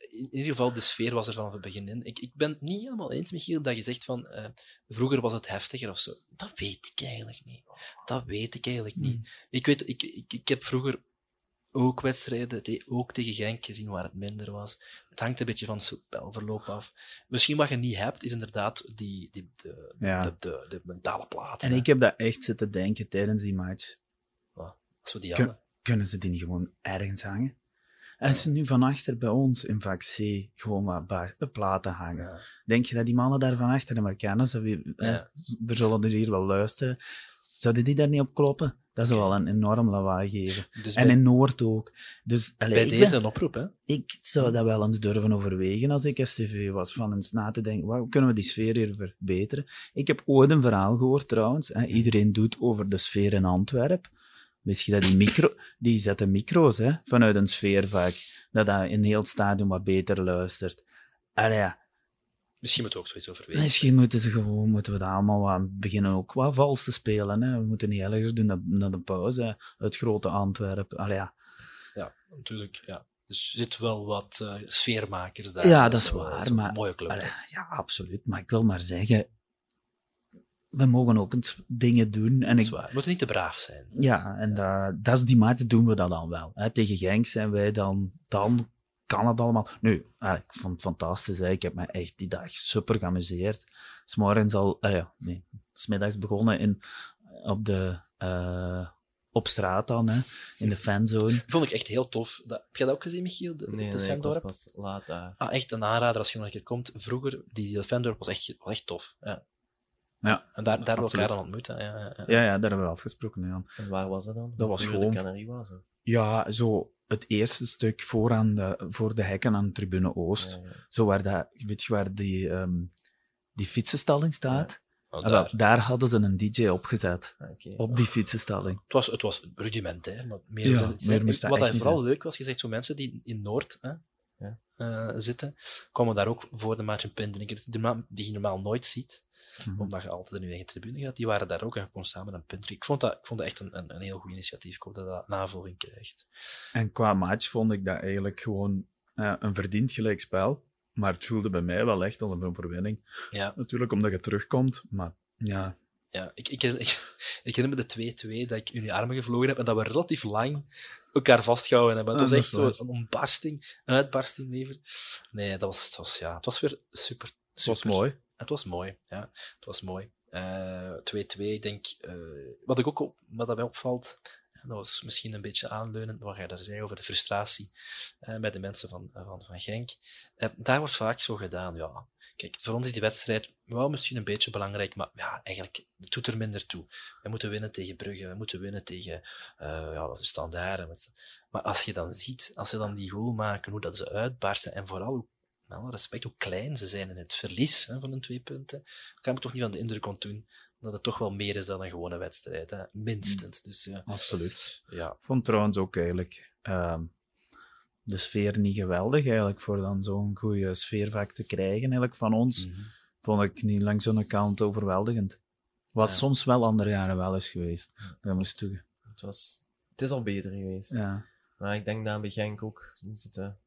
A: in ieder geval, de sfeer was er vanaf het begin in. Ik, ik ben het niet helemaal eens, Michiel, dat je zegt van eh, vroeger was het heftiger of zo. Dat weet ik eigenlijk niet. Dat weet ik eigenlijk niet. Ik weet, ik, ik, ik heb vroeger ook wedstrijden, te- ook tegen Genk gezien waar het minder was. Het hangt een beetje van het spelverloop af. Misschien wat je niet hebt, is inderdaad die, die, de,
B: Ja.
A: de, de, de mentale plaat.
B: En
A: hè.
B: ik heb dat echt zitten denken tijdens die match.
A: Als we die
B: Kun-
A: hadden.
B: Kunnen ze die niet gewoon ergens hangen? En ze nu van achter bij ons in vak C gewoon wat ba- platen hangen.
A: Ja.
B: Denk je dat die mannen daar van achter hem kennen? Ze weer, eh,
A: Ja.
B: er zullen er hier wel luisteren. Zouden die daar niet op kloppen? Dat zou wel een enorm lawaai geven.
A: Dus
B: En in Noord ook. Dus allee,
A: bij deze
B: ben-
A: een oproep, hè?
B: ik zou dat wel eens durven overwegen als ik STV was. Van eens na te denken, hoe kunnen we die sfeer hier verbeteren? Ik heb ooit een verhaal gehoord trouwens. Hè, iedereen doet over de sfeer in Antwerpen. Je dat die micro, die zetten micro's hè, vanuit een sfeervak, dat dat in heel het stadion wat beter luistert. Allee, ja,
A: Misschien moeten we ook zoiets overwegen.
B: misschien moeten ze gewoon, moeten we dat allemaal wat beginnen ook wat vals te spelen. Hè. We moeten niet erger doen dan, dan de pauze uit grote Antwerpen. Allee, ja.
A: Ja, natuurlijk. Ja. Dus er zitten wel wat eh, sfeermakers daar.
B: Ja, dat is
A: Zo-
B: waar, maar-
A: mooie club.
B: Allee, ja, absoluut. Maar ik wil maar zeggen, we mogen ook dingen doen. En
A: dat is
B: ik,
A: waar. We moeten niet te braaf zijn.
B: ja, en dat, dat is die mate doen we dat dan wel. Hè. Tegen Genk zijn wij dan, dan kan het allemaal. Nu, ah, ik vond het fantastisch. Hè. Ik heb me echt die dag super geamuseerd. S'morgens al, ah ja, nee, smiddags begonnen in, op de, eh, op straat dan, hè, in de fanzone.
A: Vond ik echt heel tof. Dat, heb je dat ook gezien, Michiel? De,
C: Nee,
A: de
C: nee, ik was pas laat daar.
A: Ah, echt een aanrader als je nog een keer komt. Vroeger, die de Fendorp was echt, was echt tof. Ja.
B: Ja,
A: En daar, daar hebben we elkaar dan ontmoet. hè. Ja, ja, ja.
B: ja, ja, daar hebben we afgesproken. Ja.
C: En waar was dat dan?
B: Dat was gewoon-
C: de Canarie was.
B: Ja, zo het eerste stuk voor, aan de, voor de hekken aan Tribune Oost.
C: Ja, ja.
B: Zo waar, dat, weet je waar die, ehm, die fietsenstalling staat?
A: Oh,
B: Ah,
A: daar.
B: daar hadden ze een DJ opgezet.
C: Ah.
B: Op die fietsenstalling.
A: Het, was, het was rudimentair, maar meer, Wat vooral leuk was, je zegt zo mensen die in Noord hè, Eh, zitten, komen daar ook voor de match een pint drinken. Die, je normaal nooit ziet,
B: Mhm.
A: omdat je altijd in je eigen tribune gaat. Die waren daar ook en je kon samen een drinken. Ik vond dat, ik vond dat echt een, een, een heel goed initiatief. Ik hoop dat dat navolging krijgt.
B: En qua match vond ik dat eigenlijk gewoon eh, een verdiend gelijkspel. Maar het voelde bij mij wel echt als een overwinning.
A: Ja,
B: Natuurlijk omdat je terugkomt, maar ja.
A: ja ik, ik, ik, ik herinner me de 2-2 dat ik in je armen gevlogen heb en dat we relatief lang elkaar vastgehouden hebben. Het
B: Ah,
A: was echt zo een ontbarsting, een uitbarsting liever. Nee, dat was, dat was, ja, het was weer super.
B: Het was mooi.
A: Het was mooi, ja. Het was mooi. Eh, 2-2, ik denk... eh, wat, ik ook op, wat dat mij opvalt, en dat was misschien een beetje aanleunend, wat jij daar zei over de frustratie eh, bij de mensen van, van, van Genk. Eh, daar wordt vaak zo gedaan, ja. Kijk, voor ons is die wedstrijd wel misschien een beetje belangrijk, maar ja, eigenlijk het doet er minder toe. We moeten winnen tegen Brugge, we moeten winnen tegen eh ja, Standaard. Met- Maar als je dan ziet, als ze dan die goal maken, hoe dat ze uitbarsten, en vooral hoe respect, hoe klein ze zijn in het verlies hè, van hun twee punten, kan ik toch niet van de indruk ontdoen dat het toch wel meer is dan een gewone wedstrijd. Hè? Minstens. Dus ja,
B: Absoluut.
A: ja.
B: Vond trouwens ook eigenlijk ehm, de sfeer niet geweldig eigenlijk, voor dan zo'n goede sfeervak te krijgen eigenlijk van ons.
A: Mhm.
B: Vond ik niet langs zo'n kant overweldigend. Wat
A: Ja.
B: soms wel andere jaren wel is geweest. Dat moest toe.
C: Het, was, het is al beter geweest.
B: Ja.
C: Maar ik denk dat bij Genk ook zitten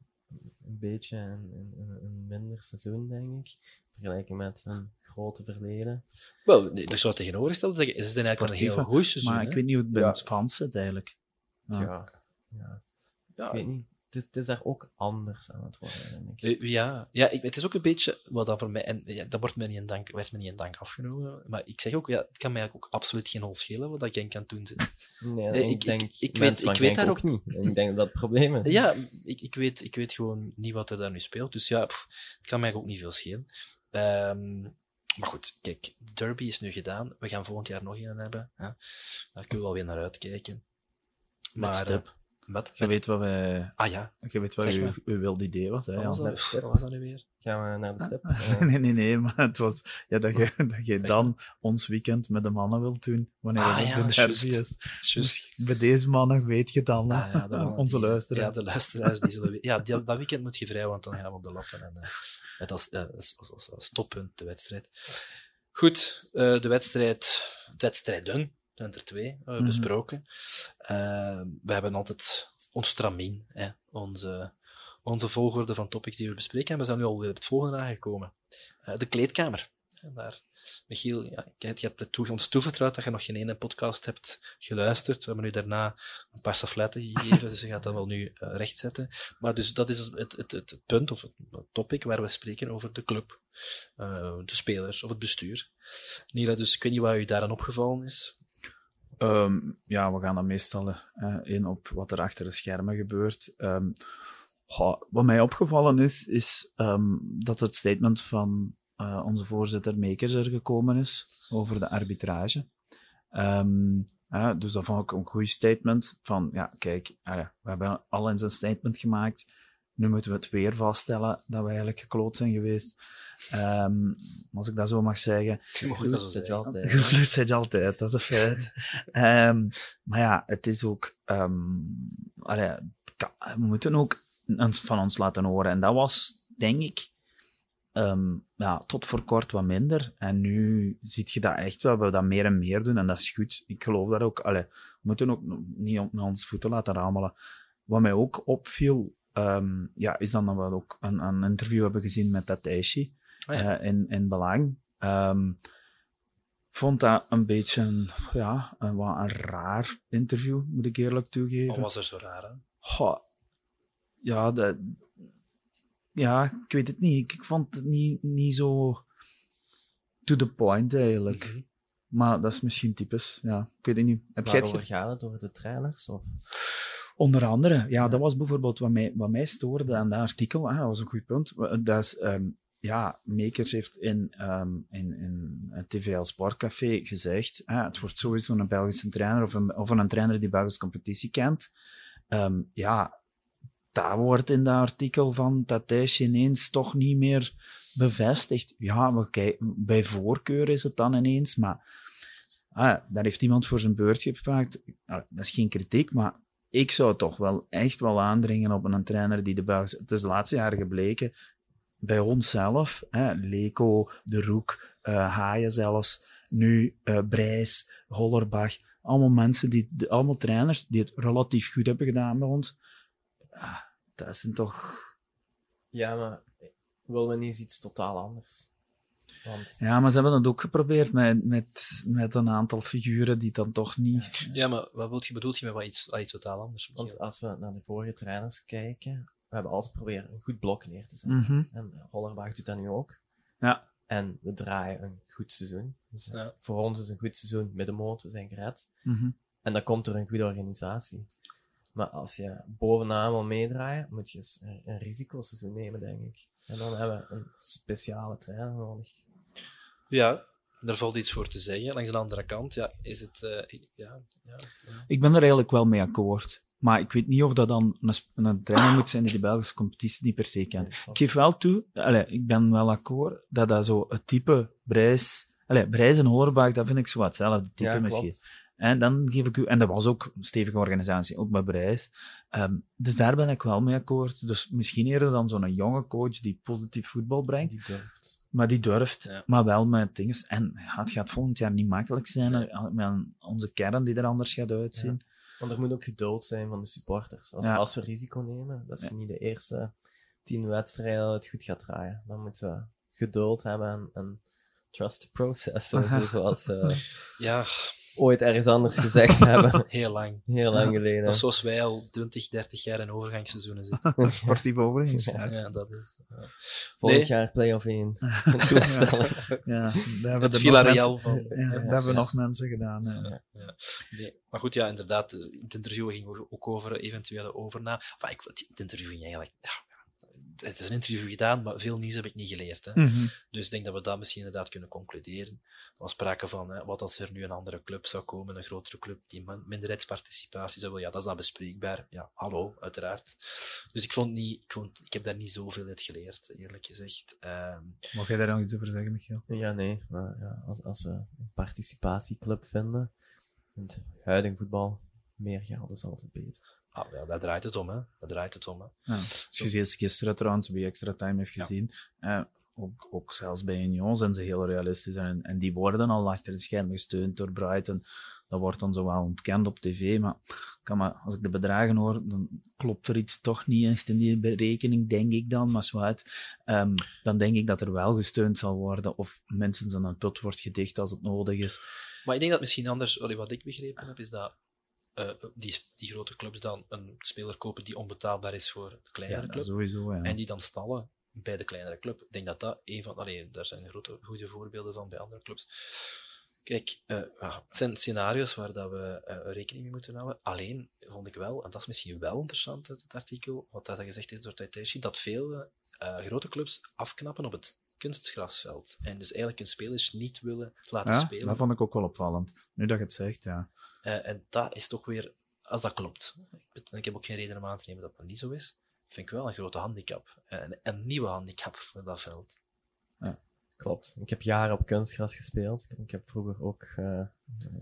C: een beetje een, een, een- een minder seizoen, denk ik. Vergelijken met zijn grote verleden.
A: Wel, nee, ik zou het tegenovergestelde zeggen. Het is eigenlijk wel een heel goed seizoen.
B: Maar
A: hè?
B: ik weet niet hoe het bij
C: Ja.
B: ons fans zit, eigenlijk. Ja.
C: Ja. ja.
A: Ja,
C: Ik weet niet. Het is, daar ook anders aan het worden, denk ik.
A: Eh, Ja, ja ik, het is ook een beetje wat dat voor mij, en ja, dat wordt mij niet in dank, werd me niet in dank afgenomen, maar ik zeg ook, ja, het kan mij eigenlijk ook absoluut geen hol schelen wat Genk aan het doen zit.
C: Nee,
A: Nee,
C: ik,
A: ik-
C: denk,
A: ik- ik weet- ik weet daar
C: ook niet. Ik denk dat dat het probleem is.
A: Ja, ik, ik, weet, ik weet gewoon niet wat er daar nu speelt, dus ja, pff, het kan mij ook niet veel schelen. Ehm, maar goed, kijk, Derby is nu gedaan, we gaan volgend jaar nog een hebben, hè. daar kunnen we wel weer naar uitkijken. Maar, eh, Wat?
B: Je weet wat, wij,
A: Ah ja,
B: je weet wat uw,
A: maar.
B: uw wilde idee was. Hè,
A: wat was, dat, wat was dat nu weer?
C: Gaan we naar de step?
B: nee, nee, nee, maar het was ja, dat je, dat je dan ons weekend met de mannen wilt doen, wanneer
A: Ah,
B: het
A: ja,
B: de derby is. Dus bij deze mannen weet je dan,
A: Ah, ja, de mannen
B: onze
A: die-
B: luisteraars.
A: Ja, de luisteraars die zullen... Ja, die- dat weekend moet je vrij, want dan gaan we op de lappen. En, eh, met als, eh, als, als, als, als toppunt de wedstrijd. Goed, eh, de wedstrijd... De wedstrijden, zijn er twee, eh,
B: Mhm.
A: besproken. Eh, we hebben altijd ons tramien, hè, onze, onze volgorde van topics die we bespreken. En we zijn nu alweer op het volgende aangekomen. Eh, de kleedkamer. En daar, Michiel, ja, je hebt- het toe, ons toevertrouwd dat je nog geen ene podcast hebt geluisterd. We hebben nu daarna een paar stafletten gegeven, dus je gaat dat wel nu eh, rechtzetten. Maar dus dat is het, het, het, punt of het topic waar we spreken over de club, de spelers of het bestuur. Nila, dus ik weet niet wat u daaraan opgevallen is.
B: Ehm, ja, we gaan dan meestal eh, in op wat er achter de schermen gebeurt. Ehm, wat mij opgevallen is, is ehm, dat het statement van eh, onze voorzitter Makers er gekomen is over de arbitrage. Dus dat vond ik een goed statement. Van ja, kijk, we hebben al eens een statement gemaakt. Nu moeten we het weer vaststellen dat we eigenlijk gekloot zijn geweest. Ehm, als ik dat zo mag zeggen.
A: Goed,
C: zit je altijd.
B: Zit je altijd, dat is een feit. Ehm, maar ja, het is ook... ehm, allee, we moeten ook van ons laten horen. En dat was, denk ik, ja, tot voor kort wat minder. En nu zie je dat echt wel, we dat meer en meer doen. En dat is goed. Ik geloof dat ook. Allee, we moeten ook niet op met ons voeten laten ramelen. Wat mij ook opviel, ehm, ja, is dan dat we ook een, een interview hebben gezien met Tateishi
A: Ah, ja.
B: eh, in, in Belang. Ehm, vond dat een beetje een, ja, een, wat een raar interview, moet ik eerlijk toegeven.
A: Wat was er zo raar aan?
B: Ja, dat, ja, ik weet het niet. Ik, ik vond het niet, niet zo to the point eigenlijk.
A: Mhm.
B: Maar dat is misschien typisch. Ja, ik weet het niet. Heb jij het
C: Waarover
B: ge-
C: gaat het? Over de trainers? Of?
B: Onder andere, ja, dat was bijvoorbeeld wat mij, wat mij stoorde aan dat artikel. Ah, dat was een goed punt. Dat is, ehm, ja, Makers heeft in, ehm, in, in het TVL Sportcafé gezegd, ah, het wordt sowieso een Belgische trainer of een, of een trainer die Belgische competitie kent. Ehm, ja, dat wordt in dat artikel van Tatijs ineens toch niet meer bevestigd. Ja, we kijken, bij voorkeur is het dan ineens, maar ah, daar heeft iemand voor zijn beurt gepakt. Ah, dat is geen kritiek, maar ik zou toch wel echt wel aandringen op een trainer die de Belgische... Het is de laatste jaren gebleken, bij onszelf, hè, Leko, De Roek, eh Haaien zelfs, nu eh Brijs, Hollerbach, allemaal mensen, die, allemaal trainers die het relatief goed hebben gedaan bij ons. Ah, dat zijn toch...
C: Ja, maar willen we niet iets totaal anders? Want
B: Ja, maar ze hebben het ook geprobeerd met, met, met een aantal figuren die dan toch niet...
A: Ja, maar wat bedoelt je, bedoelt je met wat iets, wat iets totaal anders?
C: Want als we naar de vorige trainers kijken, we hebben altijd proberen een goed blok neer te zetten.
B: Mhm.
C: En Hollerbach doet dat nu ook.
B: Ja.
C: En we draaien een goed seizoen. Dus
A: Ja.
C: voor ons is een goed seizoen middenmoot, we zijn gered.
B: Mhm.
C: En dan komt er een goede organisatie. Maar als je bovenaan wil meedraaien, moet je een risicoseizoen nemen, denk ik. En dan hebben we een speciale trainer nodig.
A: Ja, daar valt iets voor te zeggen. Langs de andere kant, ja, is het... eh, ja, ja, ja.
B: Ik ben er eigenlijk wel mee akkoord. Maar ik weet niet of dat dan een, een trainer moet zijn die de Belgische competitie niet per se kent. Ik geef wel toe, allee, ik ben wel akkoord, dat dat zo het type Brijs... Allee, Brijs en Hollerbach, dat vind ik zo wat hetzelfde type
C: Ja,
B: misschien. En dan geef ik u... En dat was ook een stevige organisatie, ook bij Brijs. Ehm, dus daar ben ik wel mee akkoord. Dus misschien eerder dan zo'n jonge coach die positief voetbal brengt.
C: Die durft.
B: Maar die durft,
A: Ja.
B: maar wel met dingen. En ja, het gaat volgend jaar niet makkelijk zijn
A: Nee.
B: eh, met onze kern die er anders gaat uitzien.
C: Want er moet ook geduld zijn van de supporters. Als,
B: Ja.
C: als we risico nemen, dat ze
B: Ja.
C: niet de eerste tien wedstrijden dat het goed gaat draaien. Dan moeten we geduld hebben en, en trust the process, zo- zoals we
A: Ja,
C: ooit ergens anders gezegd hebben.
A: heel lang.
C: Heel lang geleden.
A: Dat is zoals wij al 20, 30 jaar in overgangsseizoenen zitten.
B: Sportief overigens.
C: Ja.
A: Dat is... ja.
C: Volgend
A: Nee.
C: jaar play-off 1. Toestellen.
B: ja, daar hebben
A: Het
B: nog
A: Villarreal
B: mensen-
A: van...
B: Ja, daar hebben nog mensen gedaan. Ja.
A: Nee, maar goed, ja, inderdaad. In het interview ging we ook over eventuele overname. Enfin, ik, het het interview ging eigenlijk... Het is een interview gedaan, maar veel nieuws heb ik niet geleerd. Hè.
B: Mhm.
A: Dus ik denk dat we dat misschien inderdaad kunnen concluderen. Er was sprake van, hè, wat als er nu een andere club zou komen, een grotere club, die min- minderheidsparticipatie zou willen. Ja, dat is dan bespreekbaar. Ja, hallo, uiteraard. Dus ik vond niet, ik, vond, ik heb daar niet zoveel uit geleerd, eerlijk gezegd. Ehm,
B: Mag jij daar nog iets over zeggen, Michiel?
C: Ja, nee. Maar ja, als, als we een participatieclub vinden, in het huidige voetbal, meer geld is altijd beter.
A: Ah, ja, daar draait het om, hè. Daar draait het om, hè.
B: Ja. Als je ziet gisteren trouwens, wie extra time heeft
A: Ja.
B: gezien, eh, ook, ook zelfs bij Union zijn ze heel realistisch. En, en die worden al achter de schermen gesteund door Brighton. Dat wordt dan zo wel ontkend op tv, maar, kan maar als ik de bedragen hoor, dan klopt er iets toch niet echt in die berekening, denk ik dan, maar zwart. Ehm, dan denk ik dat er wel gesteund zal worden, of minstens aan een put wordt gedicht als het nodig is.
A: Maar ik denk dat misschien anders, wat ik begrepen heb, is dat eh, die, die grote clubs dan een speler kopen die onbetaalbaar is voor de kleinere
B: Ja,
A: club.
B: sowieso. Ja.
A: En die dan stallen bij de kleinere club. Ik denk dat dat een van... Allee, daar zijn grote, goede voorbeelden van bij andere clubs. Kijk, eh, ja, het zijn scenario's waar dat we eh, rekening mee moeten houden. Alleen vond ik wel, en dat is misschien wel interessant uit het artikel, wat dat gezegd is door Taiteshi, dat veel grote clubs afknappen op het kunstgrasveld. En dus eigenlijk hun spelers niet willen laten
B: Ja,
A: spelen.
B: dat vond ik ook wel opvallend. Nu dat je het zegt, ja.
A: Eh, en dat is toch weer, als dat klopt, ik, ik heb ook geen reden om aan te nemen dat dat niet zo is, vind ik wel een grote handicap. Eh, Een, een nieuwe handicap voor dat veld.
C: Klopt. Ik heb jaren op kunstgras gespeeld. Ik heb vroeger ook eh,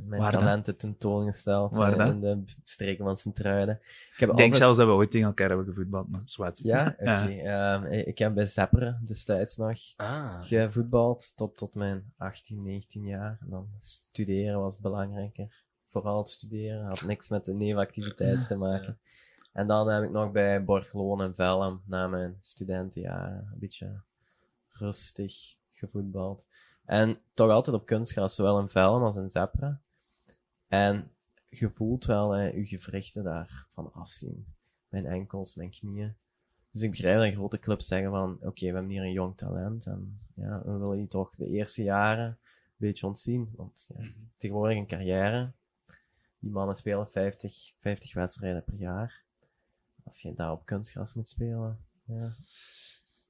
C: mijn
B: Waar dan?
C: talenten tentoongesteld
B: Waar
C: in de streken van Sint-Truiden. Ik heb
B: Ik denk
C: altijd-
B: zelfs dat we ooit tegen elkaar hebben gevoetbald, maar zwart.
C: Ja, oké. Ehm, ik heb bij Zepperen destijds nog
A: Ah,
C: gevoetbald tot, tot mijn 18, 19 jaar. En dan studeren was belangrijker. Vooral het studeren had niks met de nevenactiviteiten te maken. En dan heb ik nog bij Borgloon en Velm na mijn studentenjaren een beetje rustig gevoetbald. En toch altijd op kunstgras, zowel in Velm als in Zepperen. En je voelt wel hè, je gewrichten daarvan afzien. Mijn enkels, mijn knieën. Dus ik begrijp dat grote clubs zeggen van, oké, we hebben hier een jong talent en ja, we willen je toch de eerste jaren een beetje ontzien. Want ja,
A: Mhm.
C: tegenwoordig een carrière, die mannen spelen 50, 50 wedstrijden per jaar. Als je daar op kunstgras moet spelen, ja.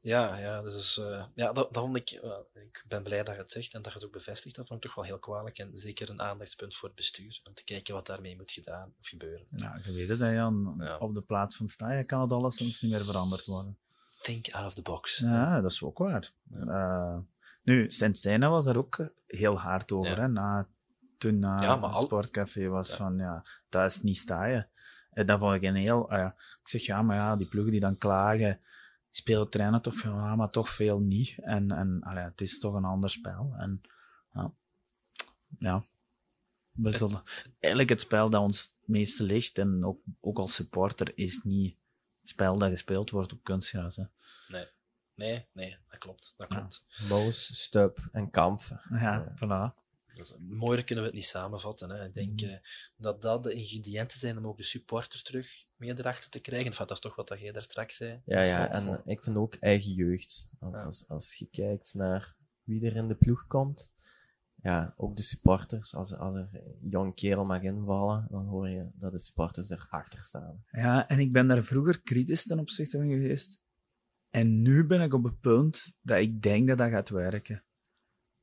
A: Ja, ja, dus, eh, ja dat, dat vond ik... eh, ik ben blij dat je het zegt en dat je het ook bevestigt. Dat vond ik toch wel heel kwalijk en zeker een aandachtspunt voor het bestuur. Om te kijken wat daarmee moet gedaan of gebeuren.
B: Ja, je weet het, hè, Jan.
A: Ja.
B: Op de plaats van staan kan het alleszins niet meer veranderd worden.
A: Think out of the box.
B: Ja, dat is ook waar. Eh, nu, Sint-Sena was daar ook heel hard over,
A: Ja.
B: hè. Na, toen na
A: Ja,
B: het
A: al-
B: sportcafé was
A: Ja.
B: van, ja, dat is niet staaien. En dat vond ik een heel... ah ja, ik zeg, ja, maar ja, die ploegen die dan klagen, die spelen trainen toch veel, ja, maar toch veel niet. En, en allee, het is toch een ander spel. En ja, ja. We zullen, eigenlijk het spel dat ons het meeste ligt, en ook, ook als supporter, is niet het spel dat gespeeld wordt op kunstgras. Hè.
A: Nee, nee, dat klopt. Dat
B: Ja.
A: klopt.
C: Moos, Stup en Kamp.
B: Ja, voilà.
A: Dus, mooier kunnen we het niet samenvatten. Hè. Ik denk
B: Mhm.
A: eh, dat dat de ingrediënten zijn om ook de supporter terug meer erachter te krijgen. Enfin, dat is toch wat dat jij daar straks zei.
C: Ja, ja, en
A: voor-
C: ik vind ook eigen jeugd. Als,
A: Ja.
C: als, als je kijkt naar wie er in de ploeg komt, ja, ook de supporters, als, er- als er een jong kerel mag invallen, dan hoor je dat de supporters erachter staan.
B: Ja, en ik ben daar vroeger kritisch ten opzichte van geweest. En nu ben ik op het punt dat ik denk dat dat gaat werken.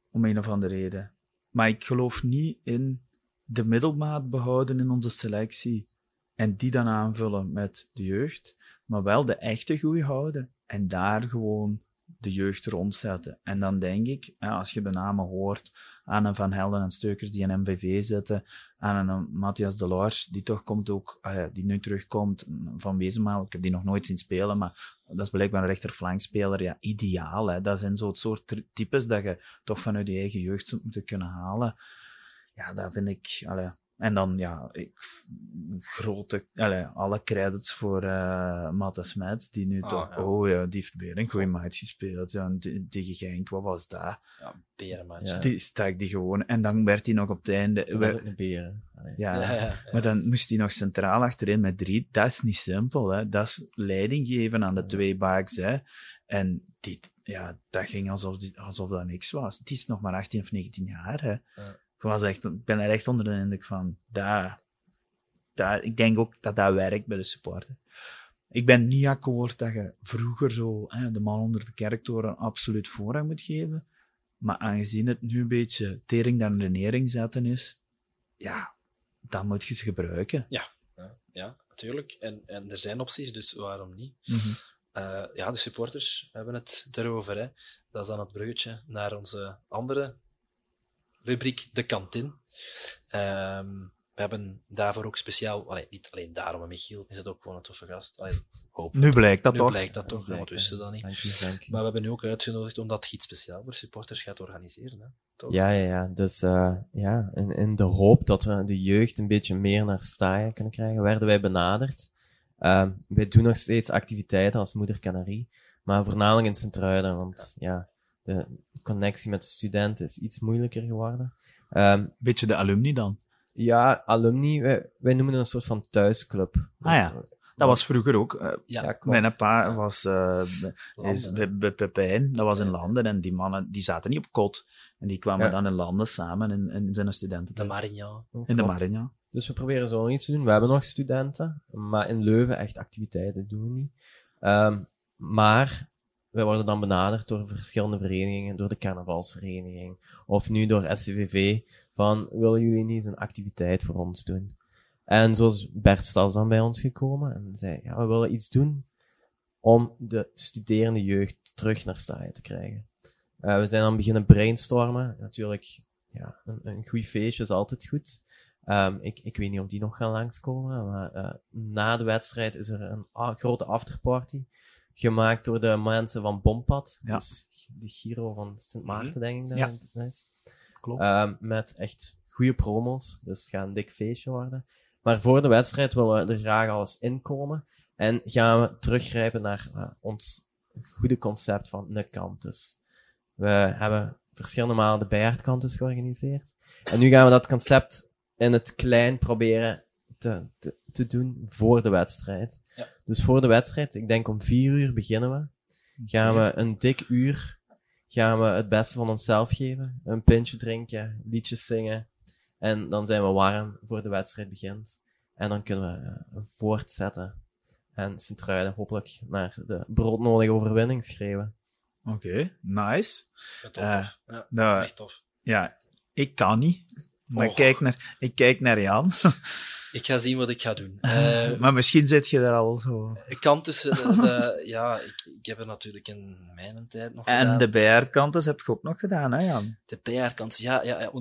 B: Om een of andere reden. Maar ik geloof niet in de middelmaat behouden in onze selectie. En die dan aanvullen met de jeugd. Maar wel de echte groei houden. En daar gewoon de jeugd rondzetten. En dan denk ik, als je de namen hoort aan een Van Helden en Steukers die een MVV zitten, aan een Matthias Delors, die toch komt ook, ja, die nu terugkomt van Wezenmaal. Ik heb die nog nooit zien spelen, maar dat is blijkbaar een rechterflankspeler. Ja, ideaal. Hè. Dat zijn zo het soort types dat je toch vanuit je eigen jeugd moeten kunnen halen. Ja, dat vind ik, allee, En dan, ja, ik, grote, allee, alle credits voor uh, Matta Smets, die nu
A: Ah,
B: toch,
A: ja.
B: oh ja, die heeft weer een goede match gespeeld. Ja, en te- tegen Genk, wat was dat?
A: Ja, berenmatch.
C: Ja.
B: Die stak die gewoon. En dan werd hij nog op het einde,
C: Dat is ook een beren.
B: Ja, maar dan moest hij nog centraal achterin met drie. Dat is niet simpel, hè. Dat is leiding geven aan de twee backs, hè. En die, ja, dat ging alsof, die, alsof dat niks was. Het is nog maar 18 of 19 jaar, hè.
A: Ja.
B: Ik, was echt, ik ben er echt onder de indruk van, daar, daar, ik denk ook dat dat werkt bij de supporter. Ik ben niet akkoord dat je vroeger zo hè, de man onder de kerktoren absoluut voorrang moet geven. Maar aangezien het nu een beetje tering dan de nering zetten is, ja, dan moet je ze gebruiken.
A: Ja, ja, natuurlijk. En, en er zijn opties, dus waarom niet?
B: Mhm.
A: Eh, ja, de supporters hebben het erover. Hè. Dat is dan het bruggetje naar onze andere rubriek, de kantin. Ehm, we hebben daarvoor ook speciaal, allee, niet alleen daarom, Michiel is het ook gewoon een toffe gast. Allee, hoop.
B: Nu blijkt dat
A: nu
B: toch?
A: blijkt dat toch, want we wisten dat niet.
C: Dank je, dank je.
A: Maar we hebben nu ook uitgenodigd omdat je iets speciaal voor supporters gaat organiseren. Hè? Toch?
C: Ja, ja, ja. Dus eh, ja, in, in de hoop dat we de jeugd een beetje meer naar staaien kunnen krijgen, werden wij benaderd. Ehm, wij doen nog steeds activiteiten als Moeder Canarie, maar voornamelijk in Sint-Truiden, want ja, de connectie met de studenten is iets moeilijker geworden. Ehm,
B: Beetje de alumni dan.
C: ja, alumni, wij, wij noemen het een soort van thuisclub.
B: Ah ja. Dat was vroeger ook. eh,
A: Ja.
B: Mijn pa was eh, is bij, bij Pepijn, dat was in Landen, en die mannen die zaten niet op kot. En die kwamen
C: Ja.
B: dan in Landen samen in, in zijn studenten.
A: De Marignan.
C: Oh,
B: in de. Marignan.
C: Dus we proberen zo iets te doen. We hebben nog studenten, maar in Leuven echt activiteiten doen we niet. Ehm, maar wij worden dan benaderd door verschillende verenigingen, door de carnavalsvereniging, of nu door SCVV, van willen jullie niet eens een activiteit voor ons doen? En zo is Bert Stas dan bij ons gekomen en zei, ja, we willen iets doen om de studerende jeugd terug naar staaien te krijgen. Eh, we zijn dan beginnen brainstormen. Natuurlijk, ja, een, een goed feestje is altijd goed. Ehm, ik, ik weet niet of die nog gaan langskomen, maar eh, na de wedstrijd is er een a- grote afterparty gemaakt door de mensen van Bompad.
B: Ja.
C: Dus de Giro van Sint Maarten, denk ik dat
B: Ja.
C: is.
B: Klopt.
C: Ehm, met echt goede promos, dus het gaat een dik feestje worden. Maar voor de wedstrijd willen we er graag alles inkomen en gaan we teruggrijpen naar eh, ons goede concept van de campus. We hebben verschillende malen de Bijaardcampus georganiseerd. En nu gaan we dat concept in het klein proberen te, te, te doen voor de wedstrijd.
A: Ja.
C: Dus voor de wedstrijd, ik denk om vier uur beginnen we. Gaan we een dik uur, gaan we het beste van onszelf geven. Een pintje drinken, liedjes zingen. En dan zijn we warm voor de wedstrijd begint. En dan kunnen we eh, voortzetten. En Sint-Truiden hopelijk naar de broodnodige overwinning schreeuwen.
B: Oké, nice.
A: Ja, tof,
B: Eh,
A: tof. Ja,
B: Nou,
A: echt tof.
B: ja, ik kan niet. Maar ik kijk, naar, ik kijk naar Jan.
A: Ik ga zien wat ik ga doen. Eh,
B: maar misschien zit je daar al zo.
A: Ik kan tussen de, de- ja, ik, ik heb er natuurlijk in mijn tijd nog
B: En
A: gedaan.
B: de bijaardkantes heb je ook nog gedaan, hè Jan?
A: de PR-kant, ja, ja,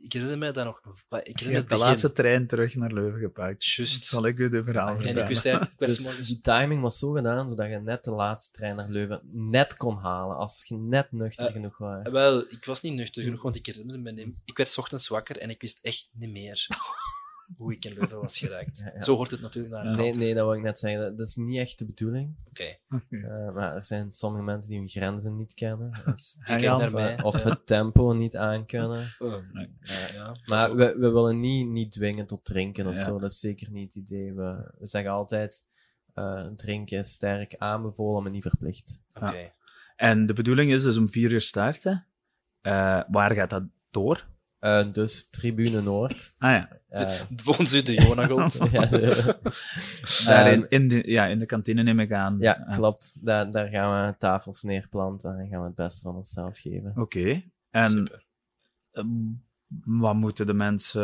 A: Ik herinner mij dat nog. Ik herinner het
B: de
A: begin.
B: laatste trein terug naar Leuven gepakt.
A: Juist.
B: Zal ik u de verhaal
A: En ik
B: vertellen?
A: wist eigenlijk,
C: Dus die timing was zo gedaan, zodat je net de laatste trein naar Leuven net kon halen, als je net nuchter
A: Eh,
C: genoeg was.
A: Wel, ik was niet nuchter genoeg, want ik herinnerde me niet. Ik werd 's ochtends wakker en ik wist echt niet meer hoe ik in Leuven was geraakt.
C: Ja, ja.
A: Zo hoort het natuurlijk naar een
C: Nee, nee, dat wil ik net zeggen. Dat, dat is niet echt de bedoeling.
A: Oké.
C: Eh, maar er zijn sommige mensen die hun grenzen niet kennen. Dus, of,
A: mij.
C: of het tempo niet aankunnen.
A: Oh,
B: Nee.
A: ja, ja.
C: Maar we, we willen niet, niet dwingen tot drinken of
B: Ja.
C: zo. Dat is zeker niet het idee. We, we zeggen altijd, eh, drinken is sterk aanbevolen, maar niet verplicht.
A: Oké.
B: En de bedoeling is dus om vier uur starten. Eh, waar gaat dat door?
C: Eh, dus Tribune Noord.
B: Ah ja,
C: Eh,
A: Volgens u de Jonagold.
C: ja, de-
B: daar
C: Ehm,
B: in, in, de, ja, in de kantine neem ik aan.
C: ja, klopt. Daar, daar gaan we tafels neerplanten en gaan we het beste van onszelf geven.
B: Oké. En
A: Super.
B: ehm, wat moeten de mensen...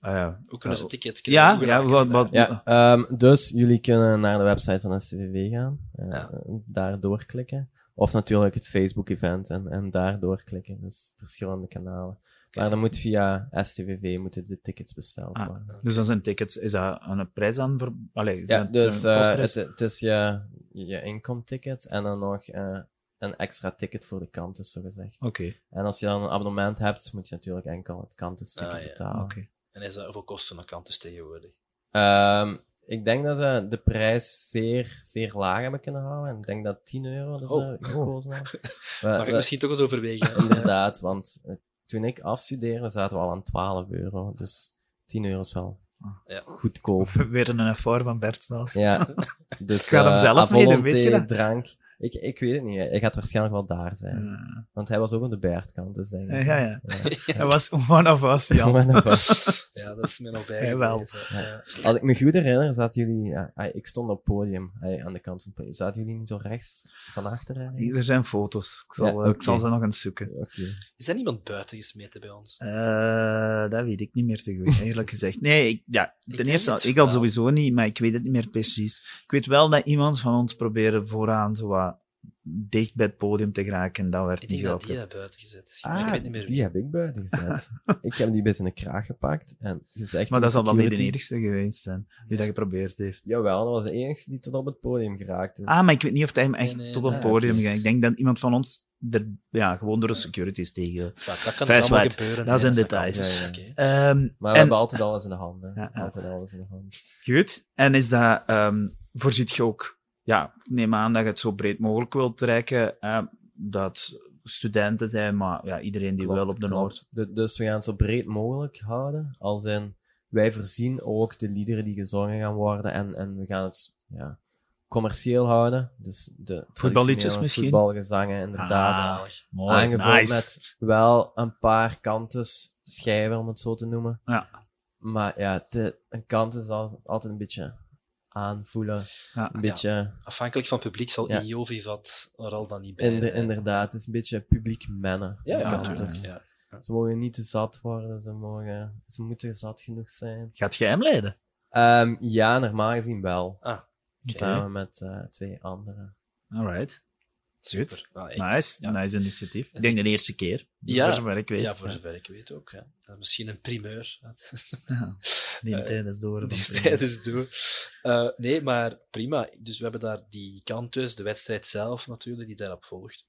B: ah ja,
A: Hoe kunnen ze
B: eh,
A: een ticket krijgen?
B: Ja, ja wat,
A: ze
B: wat,
C: Ja, ehm, dus jullie kunnen naar de website van SCVV gaan, eh,
A: Ja.
C: daar doorklikken. Of natuurlijk het Facebook-event en, en daar doorklikken. Dus verschillende kanalen. Maar dan moet via SCVV moeten de tickets besteld
B: Ah.
C: worden.
B: Dus dan zijn tickets, is dat aan een prijs aan? Voor, allee, is
C: Ja,
B: dat
C: dus
B: een
C: eh, het, het is je, je inkomticket en dan nog eh, een extra ticket voor de kantus, zo gezegd.
B: Oké,
C: En als je dan een abonnement hebt, moet je natuurlijk enkel het kantus-ticket
A: Ah, ja.
C: betalen.
B: oké.
A: En is dat, hoeveel kosten een Kantus tegenwoordig?
C: Ehm, ik denk dat ze de prijs zeer, zeer laag hebben kunnen houden. En ik denk dat 10 euro dat
A: Oh.
C: ze gekozen hebben.
A: Mag ik misschien toch eens overwegen?
C: Inderdaad, want eh, toen ik afstudeerde zaten we al aan 12 euro. Dus 10 euro is wel
A: Ja.
C: goedkoop.
B: Weer een effort van Bert Staes.
C: Ja. Dus,
B: Gaat hem
C: eh,
B: zelf
C: volonté
B: weet je dat?
C: drank. Ik, ik weet het niet. Hij gaat waarschijnlijk wel daar zijn. Want hij was ook aan de Bertkant, dus denk ik.
B: Ja, ja. Hij was one of us, Jan.
A: Ja, dat is me nog
B: Hij wel.
A: bijgebleven. Ja.
C: Als ik me goed herinner, zaten jullie... Ja, ah, ik stond op het podium, aan de kant van het podium. Zaten jullie niet zo rechts van achter? eigenlijk?
B: Er zijn foto's. Ik zal,
C: Ja,
B: eh, ik zal ze nog eens zoeken.
C: Oké.
A: Is er niemand buiten gesmeten bij ons?
B: Eh, dat weet ik niet meer te goed, eerlijk gezegd. Nee, ik, ja, ten eerste, ik al sowieso niet, maar ik weet het niet meer precies. Ik weet wel dat iemand van ons probeerde vooraan zo wat dicht bij het podium te geraken en dat werd
A: Ik
B: niet
A: denk dat die daar buiten gezet is. Maar ik
C: Ah,
A: weet niet meer wie.
C: die heb ik buiten gezet. ik heb die bij zijn kraag gepakt en gezegd...
B: Maar dat zal dan niet de enigste geweest zijn die dat geprobeerd heeft.
C: Jawel, dat was de enige die tot op het podium geraakt is.
B: Ah, maar ik weet niet of hij hem echt
A: Nee, nee,
B: tot op het
C: nee,
B: podium ging. Ik denk dat iemand van ons er ja, gewoon door de security is tegen.
A: Ja, dat kan
B: Vrij
A: dus allemaal gebeuren.
B: Dat zijn details.
C: Ja.
B: Ehm,
C: Maar we
B: en-
C: hebben altijd alles in de hand. Hè.
B: Ja, ja.
C: Altijd alles in de hand.
B: Goed. En is dat, ehm voorziet je ook, ja, neem aan dat je het zo breed mogelijk wilt trekken, eh, dat studenten zijn, maar ja, iedereen die
C: Klopt,
B: wil op de. Noord.
C: Du- dus we gaan het zo breed mogelijk houden. Als in, wij voorzien ook de liederen die gezongen gaan worden. En, en we gaan het ja, commercieel houden. Dus de
B: Voetballiedjes misschien?
C: Voetbalgezangen, inderdaad.
B: Ah. Mooi,
C: Aangevuld
B: nice.
C: met wel een paar kantes schijven, om het zo te noemen.
B: Ja.
C: Maar ja, de, een kant is al, altijd een beetje aanvoelen.
B: Ja.
C: Een beetje,
A: Afhankelijk van het publiek zal
C: Ja.
A: IO Vivat er al dan niet bij
C: inder-
A: zijn.
C: inderdaad, het is een beetje publiek mennen.
A: Ja,
B: Ja,
A: natuurlijk.
C: Ze mogen niet te zat worden, ze, mogen, ze moeten zat genoeg zijn.
B: Gaat jij hem leiden?
C: Ehm, ja, normaal gezien wel.
A: Ah,
C: Samen met eh, twee anderen.
B: Alright.
A: Super. Ah, echt.
B: Nice.
A: Ja.
B: Nice initiatief. Ik denk de eerste keer. Dus
A: Ja.
B: voor zover ik weet.
A: Ja, voor zover ik weet ook. Ja. Misschien een primeur.
B: Ja. Die
A: Eh,
B: tijd is door.
A: Die
B: van
A: tijd is door. Eh, nee, maar prima. Dus we hebben daar die kant dus, de wedstrijd zelf natuurlijk, die daarop volgt.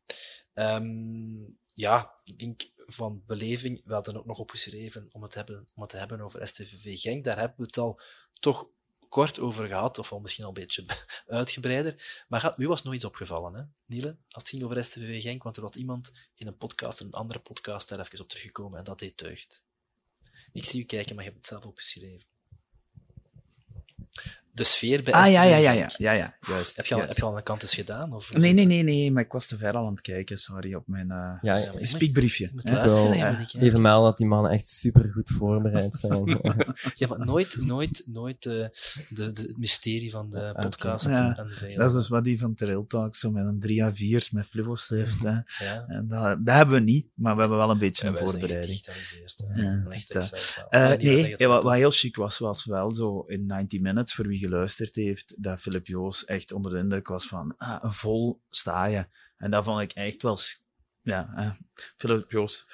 A: Ehm, ja, ik denk van beleving, we hadden ook nog opgeschreven om het, hebben, om het te hebben over STVV Genk. Daar hebben we het al toch kort over gehad, of al misschien al een beetje uitgebreider. Maar u was nooit opgevallen, hè, Niele? Als het ging over STVV Genk, want er was iemand in een podcast, een andere podcast, daar even op teruggekomen en dat deed deugd. Ik zie u kijken, maar je hebt het zelf opgeschreven. De sfeer bij
B: Ah, ja, ja, ja, ja. Ja, ja. Juist.
A: Heb je, al,
B: juist.
A: heb je al een kant eens gedaan? Of
B: Nee, nee, nee, nee, maar ik was te ver al aan het kijken, sorry, op mijn eh
C: ja,
A: ik
B: speakbriefje.
A: Moet
C: wel,
B: eh.
C: Even melden dat die mannen echt super goed voorbereid zijn.
A: Ja, maar nooit, nooit, nooit eh, de, de, het mysterie van de
C: oké.
A: podcast.
B: Ja,
A: en de
B: Dat is dus wat die van Trail Talk, zo met een 3 à 4's met flivos heeft. Hè.
A: Ja.
B: En dat, dat hebben we niet, maar we hebben wel een beetje
A: Ja,
B: een voorbereiding. Ja. Eh,
A: Ah,
B: nee,
A: echt
B: ja, wat,
A: goed.
B: wat heel chic was, was wel zo in 90 Minutes, voor wie geluisterd heeft, dat Philip Joos echt onder de indruk was van ah, een vol staaien. En dat vond ik echt wel... Ja, eh, Philip Joos,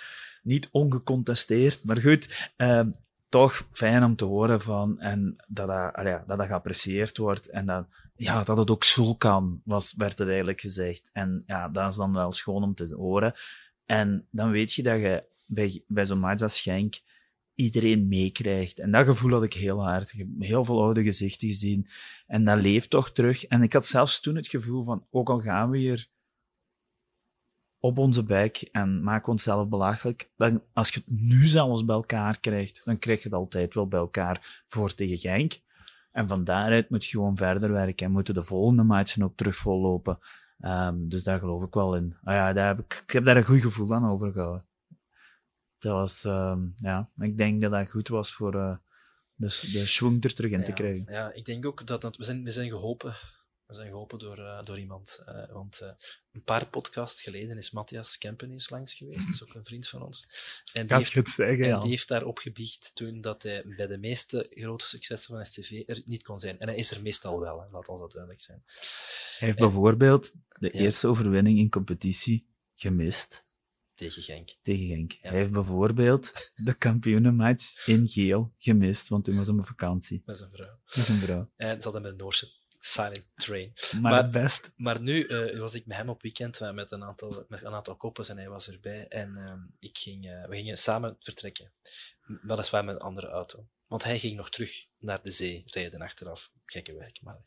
B: niet ongecontesteerd, maar goed, eh, toch fijn om te horen van, en dat dat, dat, dat geapprecieerd wordt, en dat, ja, dat het ook zo kan, was, werd er eigenlijk gezegd. En ja, dat is dan wel schoon om te horen. En dan weet je dat je bij, bij zo'n match als Schenk iedereen meekrijgt. En dat gevoel had ik heel hard. Heel veel oude gezichten gezien. En dat leeft toch terug. En ik had zelfs toen het gevoel van, ook al gaan we hier op onze bek en maken onszelf belachelijk, dan, als je het nu zelfs bij elkaar krijgt, dan krijg je het altijd wel bij elkaar voor tegen Genk. En van daaruit moet je gewoon verder werken en moeten de volgende matchen ook terug vollopen. Ehm, dus daar geloof ik wel in. Ah ja, daar heb ik, ik heb daar een goed gevoel aan overgehouden. Dat was, ehm, ja, ik denk dat dat goed was voor eh, de, de schwung er terug in te krijgen.
A: Ja, ik denk ook dat, dat we, zijn, we zijn geholpen. We zijn geholpen door, eh, door iemand. eh, want eh, een paar podcasts geleden is Matthias Kempenis langs geweest. Dat is ook een vriend van ons. En die heeft,
B: het zeggen,
A: en
B: ja.
A: die heeft daarop gebiecht toen dat hij bij de meeste grote successen van STV er niet kon zijn. En hij is er meestal wel, hè, laat ons dat duidelijk zijn.
B: Hij heeft
A: En-
B: bijvoorbeeld de
A: Ja.
B: eerste overwinning in competitie gemist
A: Tegen Genk.
B: tegen Genk.
A: Ja.
B: Hij heeft bijvoorbeeld de kampioenenmatch in geel gemist, want toen was hij op vakantie.
A: Met zijn vrouw.
B: Is een vrouw.
A: En ze hadden met een Noorse Silent Train.
B: Maar,
A: Maar-
B: best.
A: Maar nu eh, was ik met hem op weekend eh, met een aantal, met een aantal koppels en hij was erbij. En ehm, ik ging, eh, we gingen samen vertrekken. Weliswaar met een andere auto. Want hij ging nog terug naar de zee rijden achteraf. Gekke werk, maar...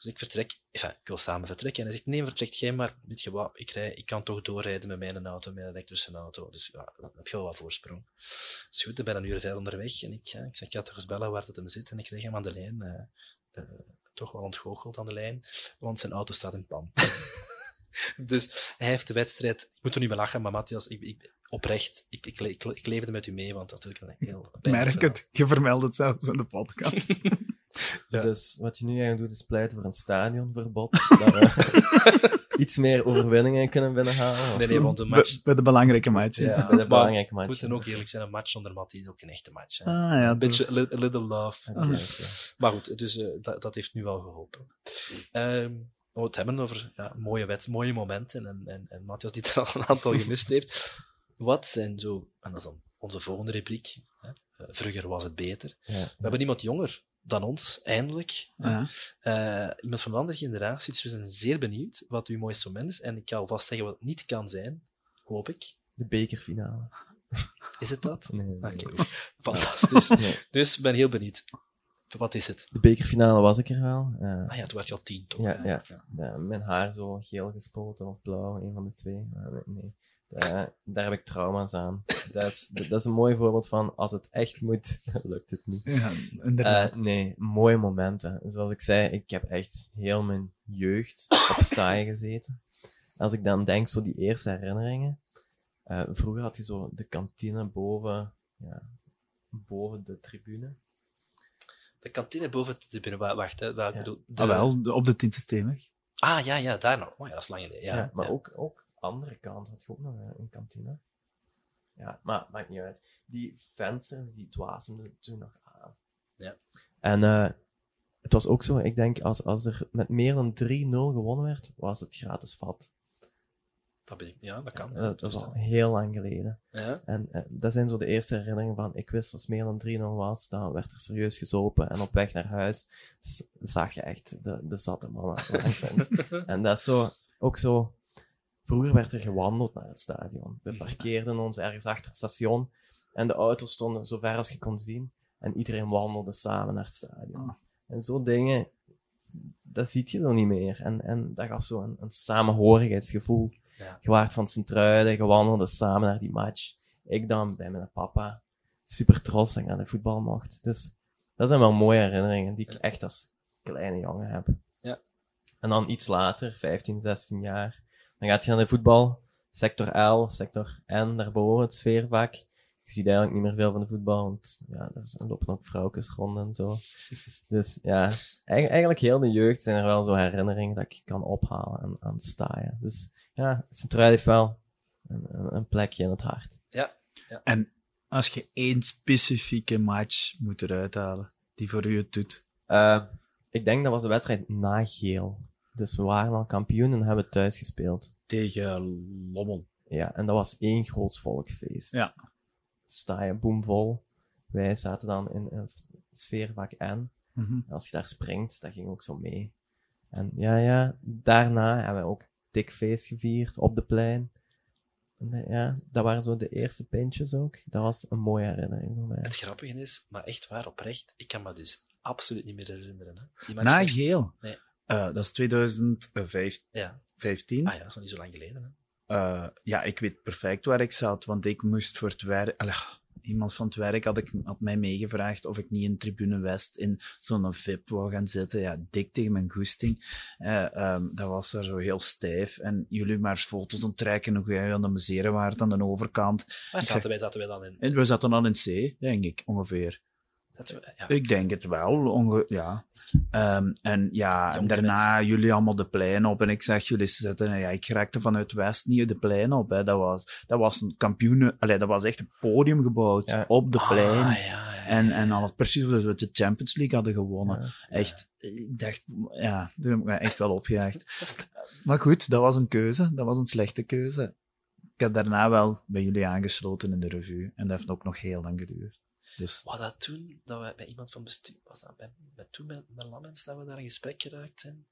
A: Dus ik vertrek, enfin, ik wil samen vertrekken. En hij zegt, nee, vertrekt jij maar. Weet je wat, ik, rij, ik kan toch doorrijden met mijn auto, mijn elektrische auto. Dus ja, dan heb je wel wat voorsprong. Dus goed, ik ben een uur verder onderweg. En ik, ja, ik zeg, ik ga toch eens bellen waar het hem zit. En ik kreeg hem aan de lijn. eh, eh, toch wel ontgoocheld aan de lijn, want zijn auto staat in pan. dus hij heeft de wedstrijd... Ik moet er niet mee lachen, maar Matthias, ik, ik, oprecht, ik, ik, ik, ik leefde met u mee, want dat natuurlijk een heel...
B: Merk het. Je vermeldt het zelfs in de podcast.
A: Ja.
C: Dus wat je nu eigenlijk doet, is pleiten voor een stadionverbod. dat we iets meer overwinningen kunnen binnenhalen.
A: Nee, nee, want een match...
B: bij de belangrijke match.
A: Ja,
C: bij de belangrijke
A: we
C: match.
A: moeten ook eerlijk zijn, een match zonder Mattie is ook een echte match. Hè.
B: Ah, ja,
A: een beetje a li- a little love. Maar goed, dus eh, dat, dat heeft nu wel geholpen. Ehm, we het hebben over ja, mooie, wet, mooie momenten en, en, en Matthias die er al een aantal gemist heeft. Wat zijn zo, en dat is dan onze volgende rubriek, hè? eh, vroeger was het beter.
C: Ja.
A: We hebben iemand jonger dan ons, eindelijk.
B: Ja.
A: Eh, iemand van een andere generatie, dus we zijn zeer benieuwd wat uw mooiste moment is. En ik kan alvast zeggen wat het niet kan zijn, hoop ik.
C: De bekerfinale.
A: Is het dat?
C: Nee,
A: Oké, fantastisch.
C: Nee.
A: Dus ik ben heel benieuwd. Wat is het?
C: De bekerfinale was ik er wel. Eh,
A: Ah ja, toen werd je al tien, toch?
C: Ja, ja. Ja, mijn haar zo geel gespoten of blauw, een van de twee. Nee. Daar, daar heb ik trauma's aan. Dat is, dat is een mooi voorbeeld van als het echt moet, dan lukt het niet.
B: Ja, inderdaad.
C: Eh, nee, mooie momenten. Zoals ik zei, ik heb echt heel mijn jeugd op staaien gezeten. Als ik dan denk, zo die eerste herinneringen. eh, vroeger had je zo de kantine boven, ja, boven de tribune.
A: De kantine boven de wa- wacht, hè, waar,
C: Ja.
A: bedoel, de-
B: Ah, wel, op de Tiensteenweg.
A: Ah, ja, ja, daar nog. Oh, ja, dat is lang geleden.
C: Ja,
A: Ja,
C: maar
A: ja.
C: Ook, ook andere kant had je ook nog een, een kantine. Ja, maar maakt niet uit. Die vensters, die dwaasden toen nog aan.
A: Ja.
C: En eh, het was ook zo, ik denk, als, als er met meer dan 3-0 gewonnen werd, was het gratis vat.
A: Dat, ben ik, ja, dat kan.
C: Dat is al heel lang geleden.
A: Ja.
C: En eh, dat zijn zo de eerste herinneringen van, ik wist als meer dan 3-0 was, dan werd er serieus gezopen. En op weg naar huis zag je echt de, de zatte mannen. En dat is zo, ook zo, vroeger werd er gewandeld naar het stadion. We parkeerden ons ergens achter het station en de auto's stonden zo ver als je kon zien. En iedereen wandelde samen naar het stadion.
B: Ah.
C: En zo dingen, dat ziet je dan niet meer. En, en dat gaf zo een, een samenhorigheidsgevoel.
A: Ja.
C: Je waart van Sint-Truiden, je wandelde samen naar die match. Ik dan bij mijn papa. Super trots dat ik naar de voetbal mocht. Dus dat zijn wel mooie herinneringen die ik echt als kleine jongen heb.
A: Ja.
C: En dan iets later, 15, 16 jaar, dan gaat je naar de voetbal. Sector L, sector N, daarboven, het sfeervak. Je ziet eigenlijk niet meer veel van de voetbal, want ja, er lopen ook vrouwtjes rond en zo. Dus ja, eigen- eigenlijk heel de jeugd zijn er wel zo herinneringen dat ik kan ophalen aan, aan staaien. Dus ja, Sint-Truiden heeft wel een, een, plekje in het hart.
B: En als je één specifieke match moet eruit halen, die voor u het doet.
C: Eh, ik denk dat was de wedstrijd na Geel. Dus we waren al kampioen en hebben thuis gespeeld.
B: Tegen Lommel.
C: Ja, en dat was één groot volkfeest.
B: Ja.
C: Sta je boomvol. Wij zaten dan in een sfeervak N.
B: Mhm.
C: En als je daar springt, dat ging ook zo mee. En ja, ja, daarna hebben we ook dik feest gevierd op de plein. En, eh, ja, dat waren zo de eerste pintjes ook. Dat was een mooie herinnering voor mij.
A: Het grappige is, maar echt waar, oprecht, ik kan me dus absoluut niet meer herinneren. Hè. Die
B: Na geel.
A: Nee.
B: Eh, dat is 2015.
A: Ja.
B: 15.
A: Ah ja, dat is nog niet zo lang geleden. Hè.
B: Eh, ja, ik weet perfect waar ik zat, want ik moest voor het werk... Allee, iemand van het werk had, ik, had mij meegevraagd of ik niet in Tribune West in zo'n VIP wou gaan zitten. Ja, dik tegen mijn goesting. Eh, ehm, dat was er zo heel stijf. En jullie maar foto's onttrekken hoe jij aan de amuseren waart aan de overkant.
A: Waar zaten wij? Zaten wij dan in?
B: En we zaten dan in C, denk ik, ongeveer.
A: We, ja.
B: Ik denk het wel, onge ja. Ehm, en ja, en daarna jullie allemaal de plein op en ik zeg jullie zitten, ja, ik raakte vanuit West niet de plein op, hè. Dat was, dat was een kampioen, allee, dat was echt een podium gebouwd
C: Ja.
B: op de plein.
A: Ah, ja, ja,
B: En, en al precies of we de Champions League hadden gewonnen.
C: Ja.
B: Echt, ik dacht, ja, daar heb ik me echt wel opgejaagd. Maar goed, dat was een keuze, dat was een slechte keuze. Ik heb daarna wel bij jullie aangesloten in de revue en dat heeft ook nog heel lang geduurd. Dus,
A: Wat dat toen, dat we bij iemand van bestuur, was dat bij, bij toen met, met Lammens, dat we daar in gesprek geraakt zijn?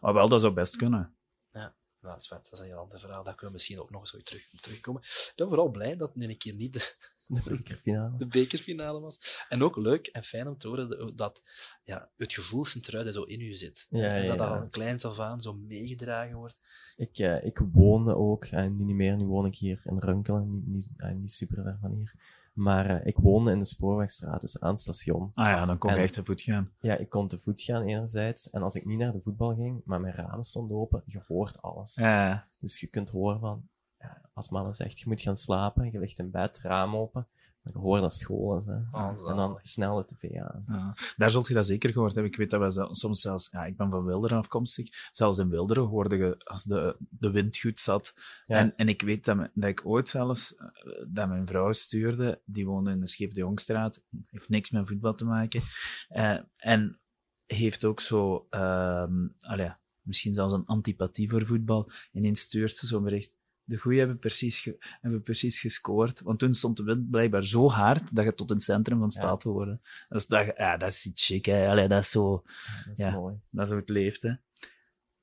B: maar wel, dat zou best kunnen.
A: Nou, dat is, wat, dat is een heel ander verhaal. Daar kunnen we misschien ook nog eens ooit terug, terugkomen. Ik ben vooral blij dat nu een keer niet de,
C: De bekerfinale.
A: de bekerfinale was. En ook leuk en fijn om te horen dat- ja, het gevoel Sint-Truiden zo in u zit.
C: Ja,
A: en dat
C: ja,
A: dat
C: ja.
A: van kleins af aan zo meegedragen wordt.
C: Ik, eh, ik woonde ook, en nu niet meer, nu woon ik hier in Runkelen, niet, niet, eh, niet super ver van hier. Maar eh, ik woonde in de Spoorwegstraat, dus aan het station.
B: Ah ja, dan kon je
C: En-
B: echt te voet gaan.
C: Ja, ik kon te voet gaan enerzijds, en als ik niet naar de voetbal ging, maar mijn ramen stonden open, je hoort alles.
B: Ja,
C: Dus je kunt horen van, ja, als mama zegt, je moet gaan slapen, je ligt in bed, raam open, je hoort dat school is, hè.
A: Oh,
C: en dan snel de tv aan.
B: ja. Daar zult je dat zeker gehoord hebben. Ik weet dat we soms zelfs... Ja, ik ben van Wilderen afkomstig. Zelfs in Wilderen hoorde je als de, de wind goed zat.
C: Ja.
B: En, en ik weet dat, me- dat ik ooit zelfs... eh, Dat mijn vrouw stuurde. Die woonde in de Scheep de Jongstraat. Heeft niks met voetbal te maken. Eh, en heeft ook zo... ehm allee, misschien zelfs een antipathie voor voetbal. En ineens stuurt ze zo'n bericht. De goeie hebben precies, hebben precies gescoord. Want toen stond de wind blijkbaar zo hard dat je tot in het centrum van stad hoorde. Dus dat, ja, dat is iets chic, hè. Allee, dat is zo...
C: Ja, dat is
B: Ja.
C: mooi.
B: Dat is hoe het leeft, hè.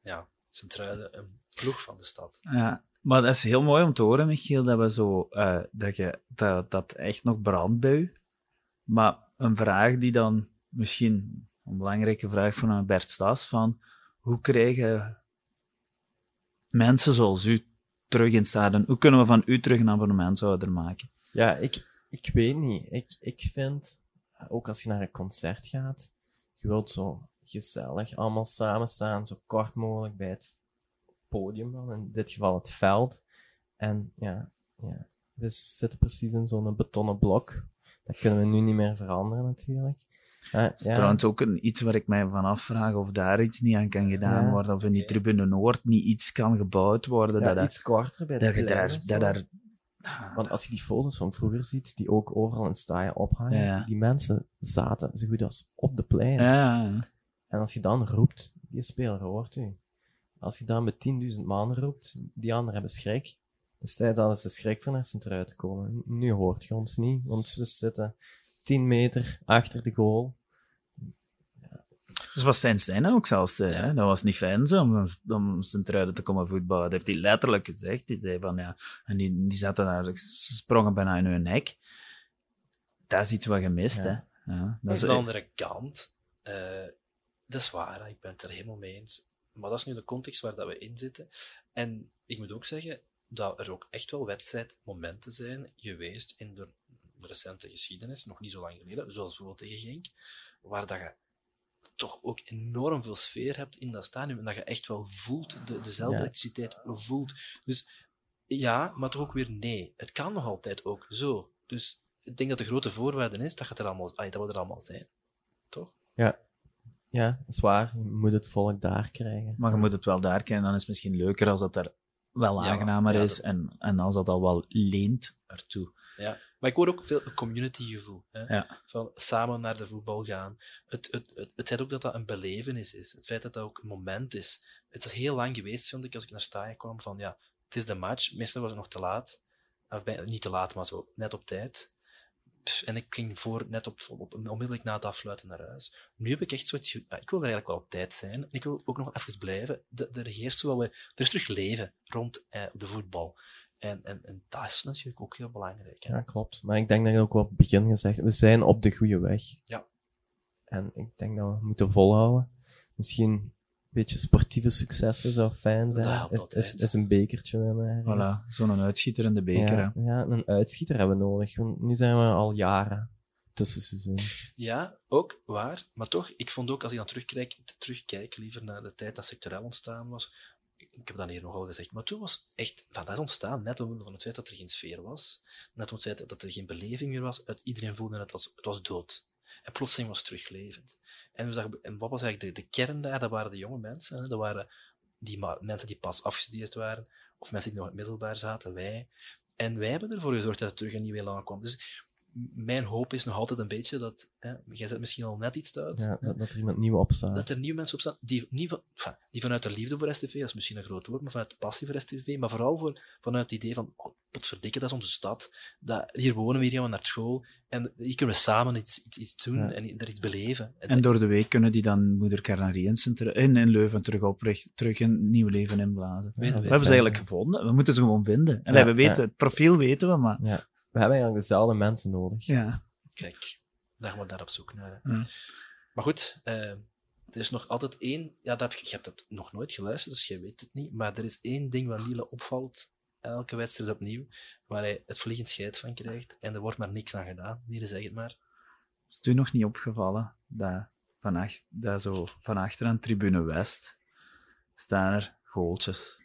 A: Ja, Sint-Truiden, een ploeg van de stad.
B: Ja, maar dat is heel mooi om te horen, Michiel, dat we zo, eh, dat je, dat, dat echt nog brandt bij u. Maar een vraag die dan misschien, een belangrijke vraag van Bert Staes, van hoe krijgen mensen zoals u terug in stadion, hoe kunnen we van u terug een abonnementshouder maken?
C: Ja, ik, ik weet niet. Ik, ik vind, ook als je naar een concert gaat, je wilt zo gezellig allemaal samen staan, zo kort mogelijk bij het podium dan, in dit geval het veld. En ja, ja we zitten precies in zo'n betonnen blok. Dat kunnen we nu niet meer veranderen natuurlijk.
B: Dat is
C: ja,
B: trouwens ook een, iets waar ik mij van afvraag of daar iets niet aan kan gedaan
C: Ja.
B: worden, of in die tribune Noord niet iets kan gebouwd worden,
C: ja,
B: dat, dat,
C: iets korter bij de
B: dat daar, dat daar
C: Want als je die foto's van vroeger ziet, die ook overal in staaien ophangen,
B: Ja.
C: die mensen zaten zo goed als op de plein.
B: Ja, ja.
C: En als je dan roept, die speler hoort u. Als je dan met 10.000 man roept, die anderen hebben schrik. Destijds hadden ze schrik van naar Sint-Truiden te komen. Nu hoort je ons niet, want we zitten 10 meter achter de goal.
B: Dus was Stijn Stijn ook zelfs. hè? Dat was niet fijn zo, om, om Sint-Truiden te komen voetballen. Dat heeft hij letterlijk gezegd. Die zei van, ja... En die, die zaten daar, ze sprongen bijna in hun nek. Dat is iets wat je mist,
C: Ja.
B: hè. Ja,
A: Dat is de andere kant. eh, dat is waar, ik ben het er helemaal mee eens. Maar dat is nu de context waar dat we in zitten. En ik moet ook zeggen dat er ook echt wel wedstrijdmomenten zijn geweest in de recente geschiedenis, nog niet zo lang geleden, zoals bijvoorbeeld tegen Genk, waar dat je toch ook enorm veel sfeer hebt in dat stadion en dat je echt wel voelt, de, dezelfde
C: Ja.
A: elektriciteit voelt. Dus ja, maar toch ook weer nee. Het kan nog altijd ook zo. Dus ik denk dat de grote voorwaarde is dat, het er allemaal, dat we er allemaal zijn. Toch?
C: Ja, dat is waar. Je moet het volk daar krijgen.
B: maar je moet het wel daar kennen. Dan is het misschien leuker als dat er wel
A: Ja,
B: aangenamer
A: ja,
B: is.
A: dat-
B: En, en als dat al wel leent ertoe.
A: Ja. Maar ik hoor ook veel communitygevoel.
B: Ja.
A: Van samen naar de voetbal gaan. Het, het, het, het feit ook dat dat een belevenis is. Het feit dat dat ook een moment is. Het is heel lang geweest, vind ik, als ik naar Staaien kwam, van ja, het is de match. Meestal was het nog te laat. Of bij- niet te laat, maar zo net op tijd. Pff, En ik ging voor, net op, op, onmiddellijk na het afsluiten naar huis. Nu heb ik echt zoiets, ik wil er eigenlijk wel op tijd zijn. Ik wil ook nog even blijven. De- Er heerst zo wel, er is terug leven rond eh, de voetbal. En, en, en dat is natuurlijk ook heel belangrijk. Hè?
C: Ja, klopt. Maar ik denk dat je ook op het begin gezegd we zijn op de goede weg.
A: Ja.
C: En ik denk dat we moeten volhouden. Misschien een beetje sportieve successen zou fijn zijn.
A: Dat helpt
C: is,
A: altijd.
C: is, is een bekertje winnen.
B: Voilà, zo'n uitschieter in de beker. hè.
C: Ja, ja, een uitschieter hebben we nodig. Want nu zijn we al jaren tussen seizoen.
A: Ja, ook waar. Maar toch, ik vond ook, als ik dan terugkijk, terugkijk liever naar de tijd dat sectorel ontstaan was. Ik heb dat hier nogal gezegd. Maar toen was echt, van dat ontstaan, net omwille van het feit dat er geen sfeer was. Net om het feit dat er geen beleving meer was. Uit iedereen voelde het als, het was dood. En plotseling was het teruglevend. En, we zagen, en wat was eigenlijk de, de kern daar? Dat waren de jonge mensen. Hè? Dat waren die mensen die pas afgestudeerd waren. Of mensen die nog in het middelbaar zaten, wij. En wij hebben ervoor gezorgd dat er terug een nieuw elan kwam. Dus mijn hoop is nog altijd een beetje dat, hè, jij zet misschien al net iets uit,
C: Ja, dat, dat er iemand nieuw opstaat.
A: dat er nieuwe mensen op staan, die, niet van, enfin, die vanuit de liefde voor STV, dat is misschien een groot woord, maar vanuit de passie voor STV, maar vooral voor, vanuit het idee van, oh, potverdikke, dat is onze stad, dat, hier wonen we, hier gaan we naar school, en hier kunnen we samen iets, iets, iets doen
C: Ja.
A: en er iets beleven.
B: En door de week kunnen die dan Moeder Carnariensen ter- in, in Leuven terug oprichten, terug een nieuw leven inblazen.
A: Weet-
B: we hebben ze eigenlijk gevonden. We moeten ze gewoon vinden. En
C: Ja,
B: we weten,
C: ja.
B: het profiel weten we, maar
C: Ja. We hebben eigenlijk dezelfde mensen nodig.
B: ja.
A: Kijk, daar gaan we daar op zoek naar. hè.
B: Ja.
A: Maar goed, eh, er is nog altijd één. Ja, dat heb, je je hebt het nog nooit geluisterd, dus jij weet het niet. Maar er is één ding wat Liele opvalt, elke wedstrijd opnieuw, waar hij het vliegend scheid van krijgt. En er wordt maar niks aan gedaan. Liele, zeg het maar.
B: Is het u nog niet opgevallen dat van, ach- dat zo van achter aan tribune West staan er goaltjes.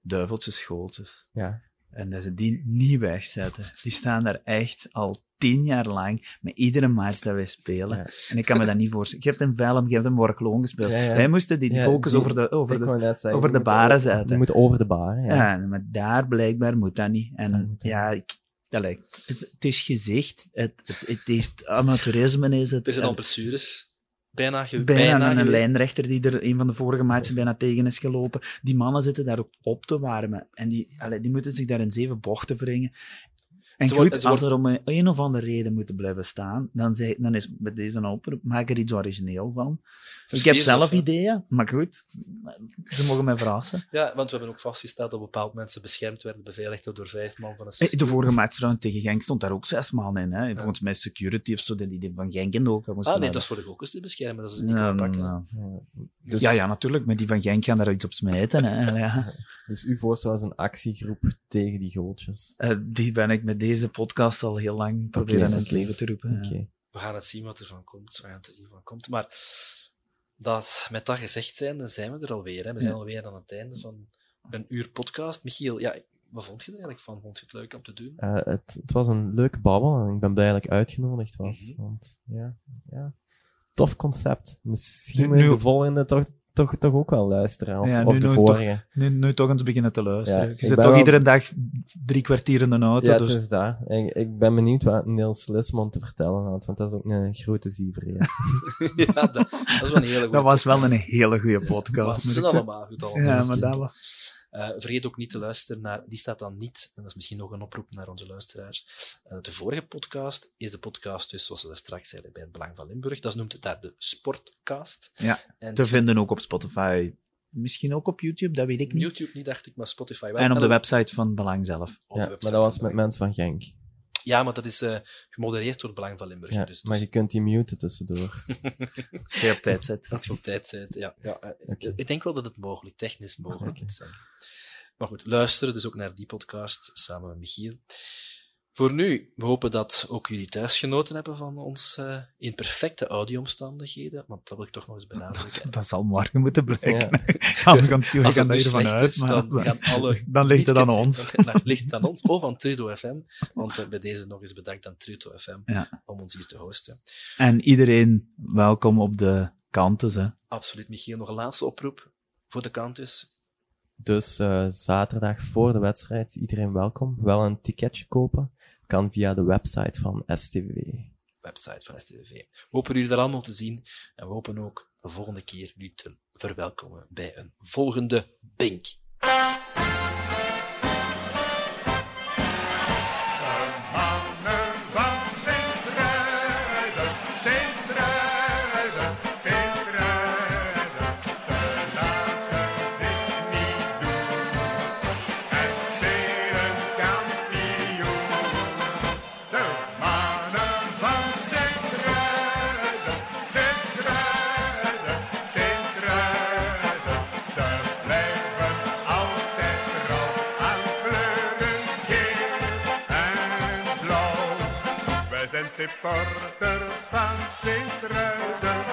B: Duiveltjes goaltjes.
C: Ja.
B: En dat ze die niet wegzetten. Die staan daar echt al tien jaar lang met iedere match dat wij spelen.
C: Ja.
B: En ik kan me dat niet voorstellen. Je hebt een Velm, je hebt een Workloon gespeeld.
C: Ja, ja.
B: Wij moesten die focus
C: die-
B: over de, over de
C: zeggen,
B: over de baren
C: over-
B: zetten.
C: Die moet over de baren, ja.
B: Ja, maar daar blijkbaar moet dat niet. En ja, ik, allee, het, het is gezegd. Het, het, het heeft amateurisme is het.
A: Er zijn al blessures. Bijna,
B: bijna,
A: bijna
B: een
A: geweest.
B: lijnrechter die er een van de vorige matchen bijna tegen is gelopen. Die mannen zitten daar ook op te warmen. En die, allee, die moeten zich daar in zeven bochten wringen. En
A: Ze
B: goed,
A: wordt-
B: als er om een, een of andere reden moeten blijven staan, dan, dan is met deze oproep, maak er iets origineel van. Ik heb zelf ideeën, maar goed, ze mogen mij verrassen.
A: Ja, want we hebben ook vastgesteld dat bepaalde mensen beschermd werden, beveiligd door vijf man van een
B: Eh, De vorige match tegen Genk stond daar ook zes man in. Hè. Volgens mij security of zo, die, die van Genk in ook.
A: Ah, nee,
B: hebben.
A: dat is voor de gokkers te beschermen. Dat is niet
B: Ja,
A: ja, pakken.
B: ja.
C: Ja. Dus,
B: ja, ja, natuurlijk. Maar die van Genk gaan daar iets op smijten. Hè. Ja.
C: Dus uw voorstel was een actiegroep tegen die goaltjes.
B: Eh, die ben ik met deze podcast al heel lang proberen in het leven te roepen. Ja.
A: We gaan het zien wat er van komt. We gaan het zien wat er van komt. Maar dat, met dat gezegd zijn, dan zijn we er alweer. Hè. We zijn
B: Ja.
A: alweer aan het einde van een uur podcast. Michiel, ja, wat vond je er eigenlijk van? Vond je het leuk om te doen?
C: Eh, het, het was een leuke babbel en ik ben blij dat ik uitgenodigd was.
A: Mhm.
C: Want ja, ja, tof concept. Misschien
B: Nu-
C: moet je
B: nu-
C: de volgende toch, toch, toch ook wel luisteren. Of,
B: Ja, nu-
C: of de
B: nu
C: vorige.
B: Nu, nu toch eens beginnen te luisteren.
C: Ja,
B: je zit toch
C: wel-
B: iedere dag drie kwartier in de auto.
C: Ja,
B: dus...
C: is daar. Ik, ik ben benieuwd wat Niels Lismond te vertellen had, want dat is ook een grote ziever. Ja.
A: ja, dat, dat is wel een hele goede
B: Dat was wel een
A: podcast.
B: hele goede
A: Maar
B: podcast.
A: ze
B: moet
A: zijn
B: ik zeggen.
A: allemaal goed al.
B: Ja, maar dat was...
A: Eh, vergeet ook niet te luisteren naar, die staat dan niet, en dat is misschien nog een oproep naar onze luisteraars. Eh, de vorige podcast is de podcast, dus zoals we dat straks zeiden, bij het Belang van Limburg. Dat noemt het daar de Sportcast.
B: Ja,
A: en
B: Te vinden ook op Spotify. Misschien ook op YouTube, dat weet ik niet.
A: YouTube niet, dacht ik, maar Spotify wel.
B: En op de website van Belang zelf.
A: de
C: Ja,
A: website
C: maar dat was met
A: Belang.
C: mensen van Genk.
A: Ja, maar dat is eh, gemodereerd door het Belang van Limburg.
C: Ja,
A: dus,
C: maar je kunt die muten tussendoor.
B: Als je op tijd zet.
A: Als je op tijd bent, ja. ja eh. Ik denk wel dat het mogelijk, technisch mogelijk is. Maar goed, luister dus ook naar die podcast samen met Michiel. Voor nu, we hopen dat ook jullie thuis genoten hebben van ons eh, in perfecte audio-omstandigheden, want dat wil ik toch nog eens benadrukken.
B: Dat zal morgen moeten blijken.
C: Ja.
B: Gaan we gaan
A: Als
B: gaan
A: het nu
B: ervan
A: slecht
B: uit.
A: is,
B: maar
A: dan gaan alle...
B: dan ligt het aan ons.
A: Dan, dan ligt het aan ons, of aan Trudo FM, want eh, bij deze nog eens bedankt aan Trudo FM
B: Ja.
A: om ons hier te hosten.
B: En iedereen welkom op de kanten. Hè.
A: Absoluut, Michiel. Nog een laatste oproep voor de kantus.
C: Dus eh, zaterdag voor de wedstrijd, iedereen welkom. Wel een ticketje kopen. Via de website van STV.
A: website van STV. We hopen jullie daar allemaal te zien en we hopen ook de volgende keer jullie te verwelkomen bij een volgende Bink.
D: Wij zijn supporters van